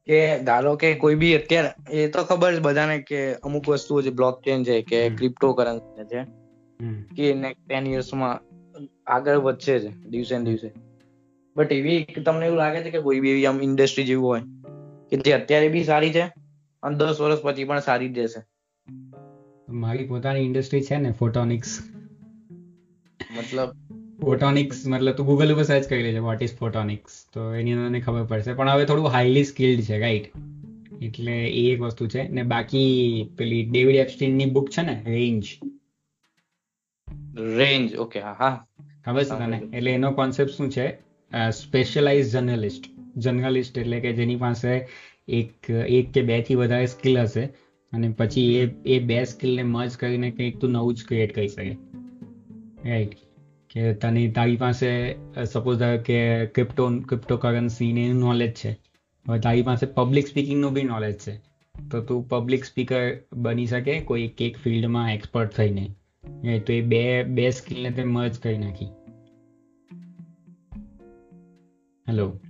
કે ધારો કે કોઈ બી અત્યારે એ તો ખબર છે બધાને કે અમુક વસ્તુઓ જે બ્લોક ચેન છે કે ક્રિપ્ટો કરન્સી છે કે નેક્સ્ટ ટેન યર્સમાં આગળ વધશે જ દિવસે ને દિવસે. બટ એવી તમને એવું લાગે છે કે કોઈ બી એવી આમ ઇન્ડસ્ટ્રી જેવું હોય કે જે અત્યારે બી સારી છે? અને દસ વર્ષ પછી પણ સારી જ રહેશે. મારી પોતાની ઇન્ડસ્ટ્રી છે ને ફોટોનિક્સ મતલબ ફોટોનિક્સ મતલબ તું ગૂગલ ઉપર સર્ચ કરી લેજે વોટ ઇઝ ફોટોનિક્સ તો એની અંદર ખબર પડશે. પણ હવે થોડું હાઈલી સ્કિલ્ડ છે રાઈટ એટલે એ એક વસ્તુ છે. ને બાકી પેલી ડેવિડ એપ્સ્ટીનની બુક છે ને રેન્જ રેન્જ ઓકે હા હા. ખબર છે તને? એટલે એનો કોન્સેપ્ટ શું છે? સ્પેશિયલાઇઝ જર્નલિસ્ટ જર્નલિસ્ટ એટલે કે જેની પાસે એક એક કે બેથી વધારે સ્કિલ હશે અને પછી એ એ બે સ્કિલને મર્જ કરીને કંઈક તું નવું જ ક્રિએટ કરી શકે. રાઈટ કે તને, તારી પાસે સપોઝ ધારો કે ક્રિપ્ટો ક્રિપ્ટોકરન્સી ને નોલેજ છે. હવે તારી પાસે પબ્લિક સ્પીકિંગનું બી નોલેજ છે. તો તું પબ્લિક સ્પીકર બની શકે, કોઈ એક ફિલ્ડમાં એક્સપર્ટ થઈને. તો એ બે બે સ્કિલને તે મર્જ કરી નાખી. હેલો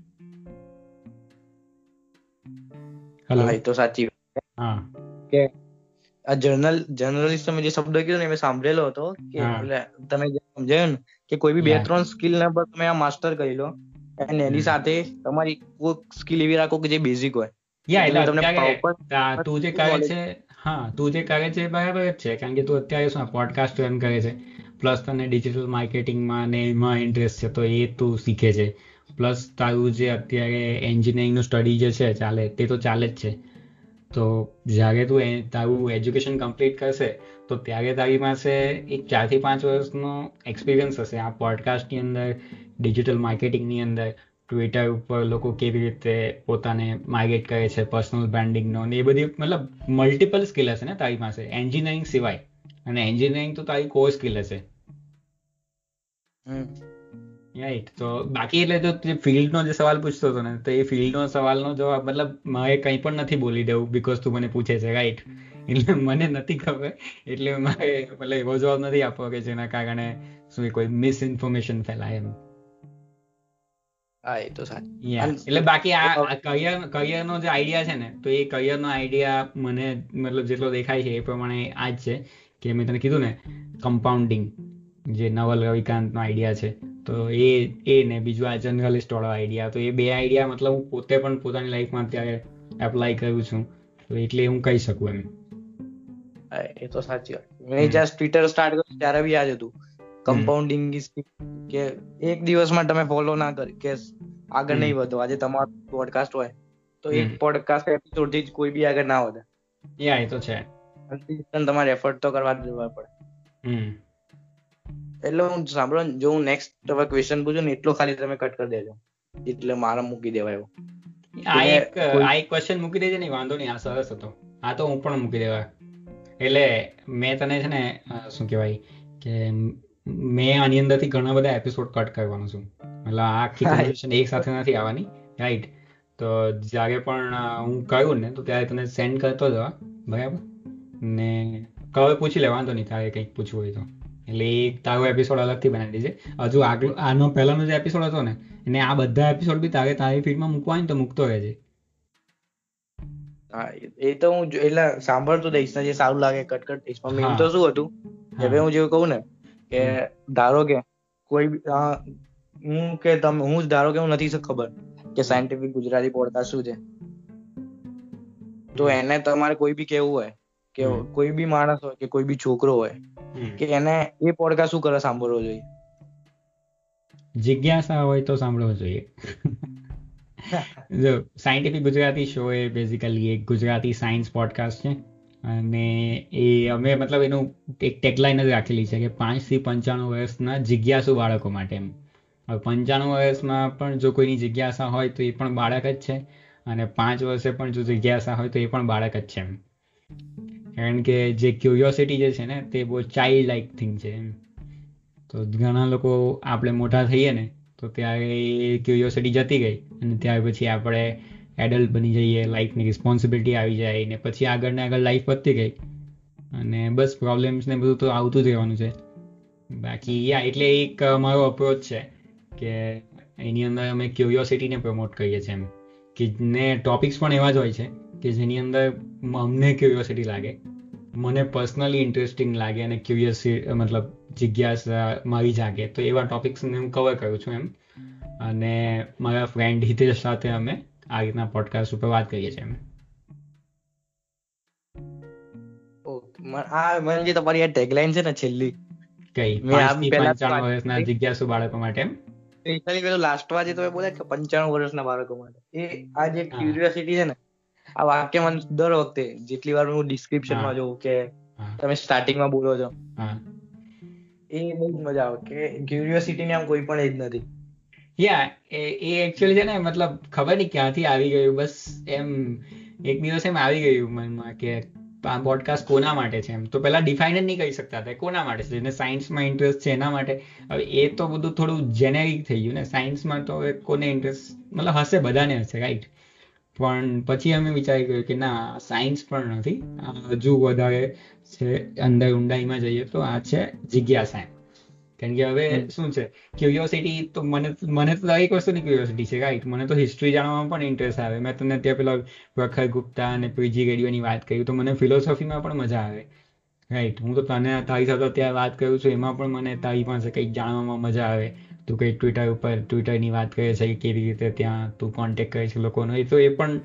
એ તો સાચી હા. કે આ જર્નલ જર્નલિસ્ટ તમે જે શબ્દ કીધો ને મેં સાંભળેલો હતો કે એટલે તમે જે સમજાયું ને કે કોઈ બી બે ત્રણ સ્કિલ ને પર તમે આ માસ્ટર કરી લો અને એની સાથે તમારી કોઈ સ્કિલ એવી રાખો કે જે બેઝિક હોય. તું જે કરે છે હા તું જે કરે છે બરાબર જ છે કારણ કે તું અત્યારે શું પોડકાસ્ટ રન કરે છે. પ્લસ તને ડિજિટલ માર્કેટિંગમાં ને એમાં ઇન્ટરેસ્ટ છે તો એ તું શીખે છે. પ્લસ તારું જે અત્યારે એન્જિનિયરિંગનું સ્ટડી જે છે ચાલે, તે તો ચાલે જ છે. તો જ્યારે તું તારું એજ્યુકેશન કમ્પ્લીટ કરશે, તો ત્યારે તારી પાસે એક ચારથી પાંચ વર્ષનો એક્સપિરિયન્સ હશે. આ પોડકાસ્ટની અંદર ડિજિટલ માર્કેટિંગની અંદર ટ્વિટર ઉપર લોકો કેવી રીતે પોતાને માર્કેટ કરે છે પર્સનલ બ્રાન્ડિંગનો ને એ બધી, મતલબ મલ્ટિપલ સ્કિલ હશે ને તારી પાસે. એન્જિનિયરિંગ સિવાય. અને એન્જિનિયરિંગ તો તારી કોર સ્કિલ હશે. રાઈટ તો બાકી એટલે તો ફિલ્ડનો જે સવાલ પૂછતો હતો ને તો એ ફિલ્ડનો સવાલનો જવાબ મતલબ મારે કંઈ પણ નથી બોલી દેવું બીકોઝ તું મને પૂછે છે રાઈટ એટલે મને નથી ખબર. એટલે મારે મતલબ એવો જવાબ નથી આપવો કે જેના કારણે શું કોઈ મિસ ઇન્ફોર્મેશન ફેલાય એમ. હા એ તો સાચું. એટલે બાકી આ કરિયર કરિયરનો જે આઈડિયા છે ને તો એ કરિયરનો આઈડિયા મને મતલબ જેટલો દેખાય છે એ પ્રમાણે આ જ છે. કે મેં તને કીધું ને કમ્પાઉન્ડિંગ જે નવલ રવિકાંતનો આઈડિયા છે તો એ એ ને બીજું આ જર્નલિસ્ટ વાળો આઈડિયા તો એ બે આઈડિયા મતલબ હું પોતે પણ પોતાની લાઈફમાં અત્યારે એપ્લાય કરું છું તો એટલે હું કહી શકું એમ. એ તો સાચી વાત. મેં જ્યાં ટ્વિટર સ્ટાર્ટ કર્યું ત્યારે બી આ જ હતું. કમ્પાઉન્ડિંગ કે એક દિવસમાં તમે ફોલો ના કરી કે આગળ નહીં વધો. આજે તમારો પોડકાસ્ટ હોય તો એક પોડકાસ્ટ એપિસોડથી જ કોઈ બી આગળ ના વધે. યા એ તો છે. તમારે એફર્ટ તો કરવા જ પડે. એટલે હું સાંભળો જો હું નેક્સ્ટ હવે ક્વેશ્ચન પૂછું ને એટલો ખાલી તમે કટ કરી દેજો. એટલે મારા મૂકી દેવાય એવો. આ એક આ એક ક્વેશ્ચન મૂકી દેજે નહીં વાંધો નહીં આ સરસ હતો. આ તો હું પણ મૂકી દેવા. એટલે મેં તને છે ને શું કહેવાય કે મેં આની અંદરથી ઘણા બધા એપિસોડ કટ કરવાનો છું. એટલે આ આખી કન્વર્સેશન એક સાથે નથી આવવાની રાઈટ તો જ્યારે પણ હું કહ્યું ને તો ત્યારે તને સેન્ડ કરતો જવા બરાબર? ને કવે પૂછી લે વાંધો નહીં તારે કંઈક પૂછવું હોય તો. એટલે એ તારો એપિસોડ અલગથી બનાવી દેજે હજુ આગળ આનો પહેલાનો જે એપિસોડ હતો ને એને આ બધા એપિસોડ બી તારે તારી ફીડમાં મૂકવા હોય તો મૂકતો રહેજે. હા એ તો હું એટલે સાંભળતો દઈશ જે સારું લાગે કટ કટ દઈશ પણ મેન તો શું હતું? હવે હું જેવું કહું ને કે ધારો કે કોઈ હું કે તમે હું ધારો કે હું નથી ખબર કે સાયન્ટિફિક ગુજરાતી પોડકાસ્ટ શું છે. તો એને તમારે કોઈ બી કેવું હોય કે કોઈ બી માણસ હોય કે કોઈ બી છોકરો હોય કે એને એ પોડકાસ્ટ શું કરે સાંભળવો જોઈએ? જિજ્ઞાસા હોય તો સાંભળવો જોઈએ. જો સાયન્ટિફિક ગુજરાતી શો એ બેઝિકલી એક ગુજરાતી સાયન્સ પોડકાસ્ટ છે. અને એ અમે મતલબ એનું એક ટેગલાઇન જ રાખેલી છે કે પાંચથી પંચાણું વર્ષના જિજ્ઞાસુ બાળકો માટે એમ. હવે પંચાણું વર્ષમાં પણ જો કોઈની જિજ્ઞાસા હોય તો એ પણ બાળક જ છે. અને પાંચ વર્ષે પણ જો જિજ્ઞાસા હોય તો એ પણ બાળક જ છે એમ. કારણ કે જે ક્યુરિયોસિટી જે છે ને, તે બહુ ચાઇલ્ડ લાઇક થિંગ છે એમ. તો ઘણા લોકો આપણે મોટા થઈએ ને, તો ત્યારે ક્યુરિયોસિટી જતી ગઈ અને ત્યાર પછી આપણે એડલ્ટ બની જઈએ લાઈફની રિસ્પોન્સિબિલિટી આવી જાય ને પછી આગળ ને આગળ લાઈફ વધતી ગઈ. અને બસ પ્રોબ્લેમ્સ ને બધું તો આવતું જ રહેવાનું છે. બાકી યા, એટલે એક મારો અપ્રોચ છે કે એની અંદર અમે ક્યુરિયોસિટીને પ્રમોટ કરીએ છીએ એમ. કે ને ટોપિક્સ પણ એવા જ હોય છે કે જેની અંદર અમને ક્યુરિયોસિટી લાગે. મને પર્સનલી ઇન્ટરેસ્ટિંગ લાગે અને ક્યુરિયસી મતલબ જિજ્ઞાસા મારી જાગે. તો એવા ટોપિક્સને હું કવર કરું છું એમ. અને મારા ફ્રેન્ડ હિતેશ સાથે અમે આ રીતના પોડકાસ્ટ ઉપર વાત કરીએ છીએ અમે આ મને જે તમારી આ ટેગલાઈન છે ને છેલ્લી. કઈ? પંચાણું વર્ષના જિજ્ઞાસુ બાળકો માટે પેલું લાસ્ટમાં જે તમે બોલ્યા કે પંચાણું વર્ષના બાળકો માટે. એ આ જે ક્યુરિયોસિટી છે ને આ વાક્ય મને દર વખતે જેટલી વાર હું ડિસ્ક્રિપ્શનમાં જોઉં કે તમે સ્ટાર્ટિંગમાં બોલો છો. એ બહુ મજા આવે કે ક્યુરિયોસિટી ને આમ કોઈ પણ એજ નથી. યા એ એકચ્યુઅલી છે ને મતલબ ખબર નહીં ક્યાંથી આવી ગયું બસ એમ એક દિવસ એમ આવી ગયું મનમાં કે આ પોડકાસ્ટ કોના માટે છે એમ. તો પેલા ડિફાઇન જ નહીં કરી શકતા હતા કોના માટે છે? જેને સાયન્સમાં ઇન્ટરેસ્ટ છે એના માટે. હવે એ તો બધું થોડું જેનેરિક થઈ ગયું ને સાયન્સમાં તો કોને ઇન્ટરેસ્ટ મતલબ હશે બધાને હશે રાઈટ પણ પછી અમે વિચારી ગયું કે ના સાયન્સ પણ નથી. હજુ વધારે છે અંદર ઊંડાઈમાં જઈએ તો આ છે જિજ્ઞાસા કારણ કે હવે શું છે ક્યુરિયોસિટી તો મને મને તો દરેક વસ્તુની ક્યુરિયોસિટી છે રાઈટ મને તો હિસ્ટ્રી જાણવામાં પણ ઇન્ટરેસ્ટ આવે. મેં તમને ત્યાં પેલા પ્રખર ગુપ્તા અને પીજી રેડિયોની વાત કરી તો મને ફિલોસોફીમાં પણ મજા આવે. રાઈટ હું તો તને તારી સાથે ત્યાં વાત કરું છું એમાં પણ મને તારી પાસે કંઈક જાણવામાં મજા આવે. તું કંઈ ટ્વિટર ઉપર ટ્વિટરની વાત કરે છે કેવી રીતે ત્યાં તું કોન્ટેક્ટ કરે છે લોકોનો, એ તો એ પણ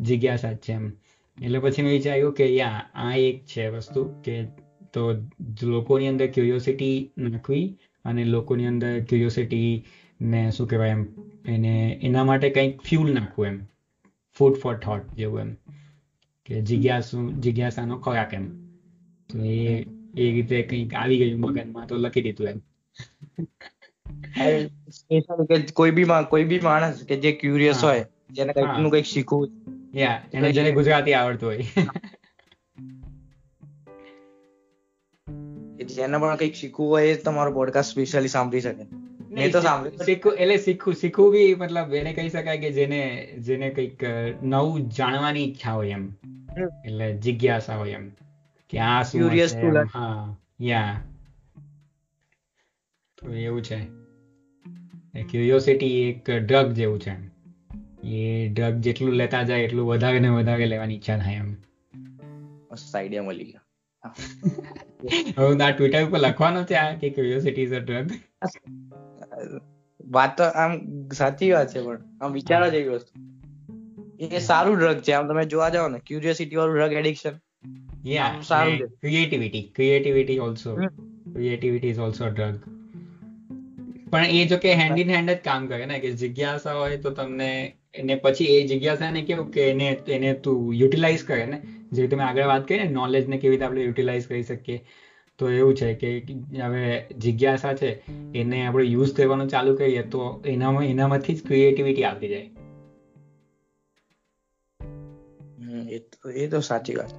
જિજ્ઞાસા જ છે એમ. એટલે પછી મેં વિચાર્યું કે યા, આ એક છે વસ્તુ કે તો લોકોની અંદર ક્યુરિયોસિટી નાખવી અને લોકોની અંદર ક્યુરિયોસિટી ને શું કહેવાય એમ, એને, એના માટે કંઈક ફ્યુલ નાખવું એમ. ફૂડ ફોર થોટ જેવું એમ. કે જિજ્ઞાસુ જિજ્ઞાસાનો ખોરાક એમ. તો એ એ રીતે કંઈક આવી ગયું મગજમાં તો લખી દીધું એમ. કોઈ બી કોઈ બી માણસ કે જે ક્યુરિયસ હોય જેને કંઈકનું કંઈક શીખવું યા જેને ગુજરાતી આવડતું હોય. જેને પણ કંઈક શીખવું હોય એ તમારો પોડકાસ્ટ સ્પેશિયલી સાંભળી શકે. મેં તો સાંભળ્યું શીખવું એટલે શીખવું શીખવું બી મતલબ એને કહી શકાય કે જેને જેને કંઈક નવું જાણવાની ઈચ્છા હોય એમ. એટલે જિજ્ઞાસા હોય એમ. કે આ શું હા યા. તો એવું છે. ક્યુરિયોસિટી એક ડ્રગ જેવું છે એ ડ્રગ જેટલું લેતા જાય એટલું વધારે ને વધારે લેવાની ઈચ્છા થાય એમ. મસ્ત આઈડિયા મળી ગયો. હવે આ ટ્વિટર ઉપર લખવાનો છે આ કે ક્યુરિયોસિટી ઇઝ અ ડ્રગ વાત તો આમ સાચી વાત છે પણ આમ વિચારવા જેવી વસ્તુ. એ સારું ડ્રગ છે આમ તમે જોવા જાવ ને ક્યુરિયોસિટી વાળું ડ્રગ એડિક્શન યા સારું creativity creativity also creativity is also drug પણ એ જો કે હેન્ડ ઇન હેન્ડ જ કામ કરે ને, કે જિજ્ઞાસા હોય તો તમને એને પછી એ જિજ્ઞાસાને કેવું કે એને એને તું યુટિલાઇઝ કરે ને. જે તમે આગળ વાત કરી ને નોલેજ ને કેવી રીતે આપણે યુટિલાઇઝ કરી શકીએ. તો એવું છે કે હવે જિજ્ઞાસા છે, એને આપણે યુઝ કરવાનું ચાલુ કરીએ તો એનામાં, એનામાંથી જ ક્રિએટિવિટી આવતી જાય. એ તો સાચી વાત.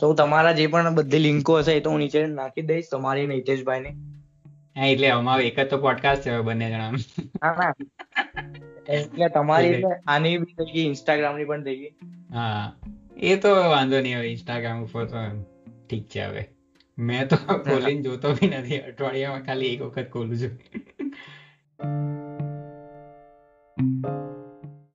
સૌ તમારા જે પણ બધી લિંકો હશે એ તો હું નીચે નાખી દઈશ, તમારી ને હિતેશભાઈ ની હા એટલે અમારો એક જ તો પોડકાસ્ટ છે બંને જણા એટલે તમારી આની બી થઈ ગઈ ઇન્સ્ટાગ્રામની પણ થઈ ગઈ. હા. એ તો વાંધો નહીં હવે ઇન્સ્ટાગ્રામ ઉપર તો ઠીક છે હવે. મેં તો ખોલીને જોતો બી નથી અઠવાડિયામાં ખાલી એક વખત ખોલું છું.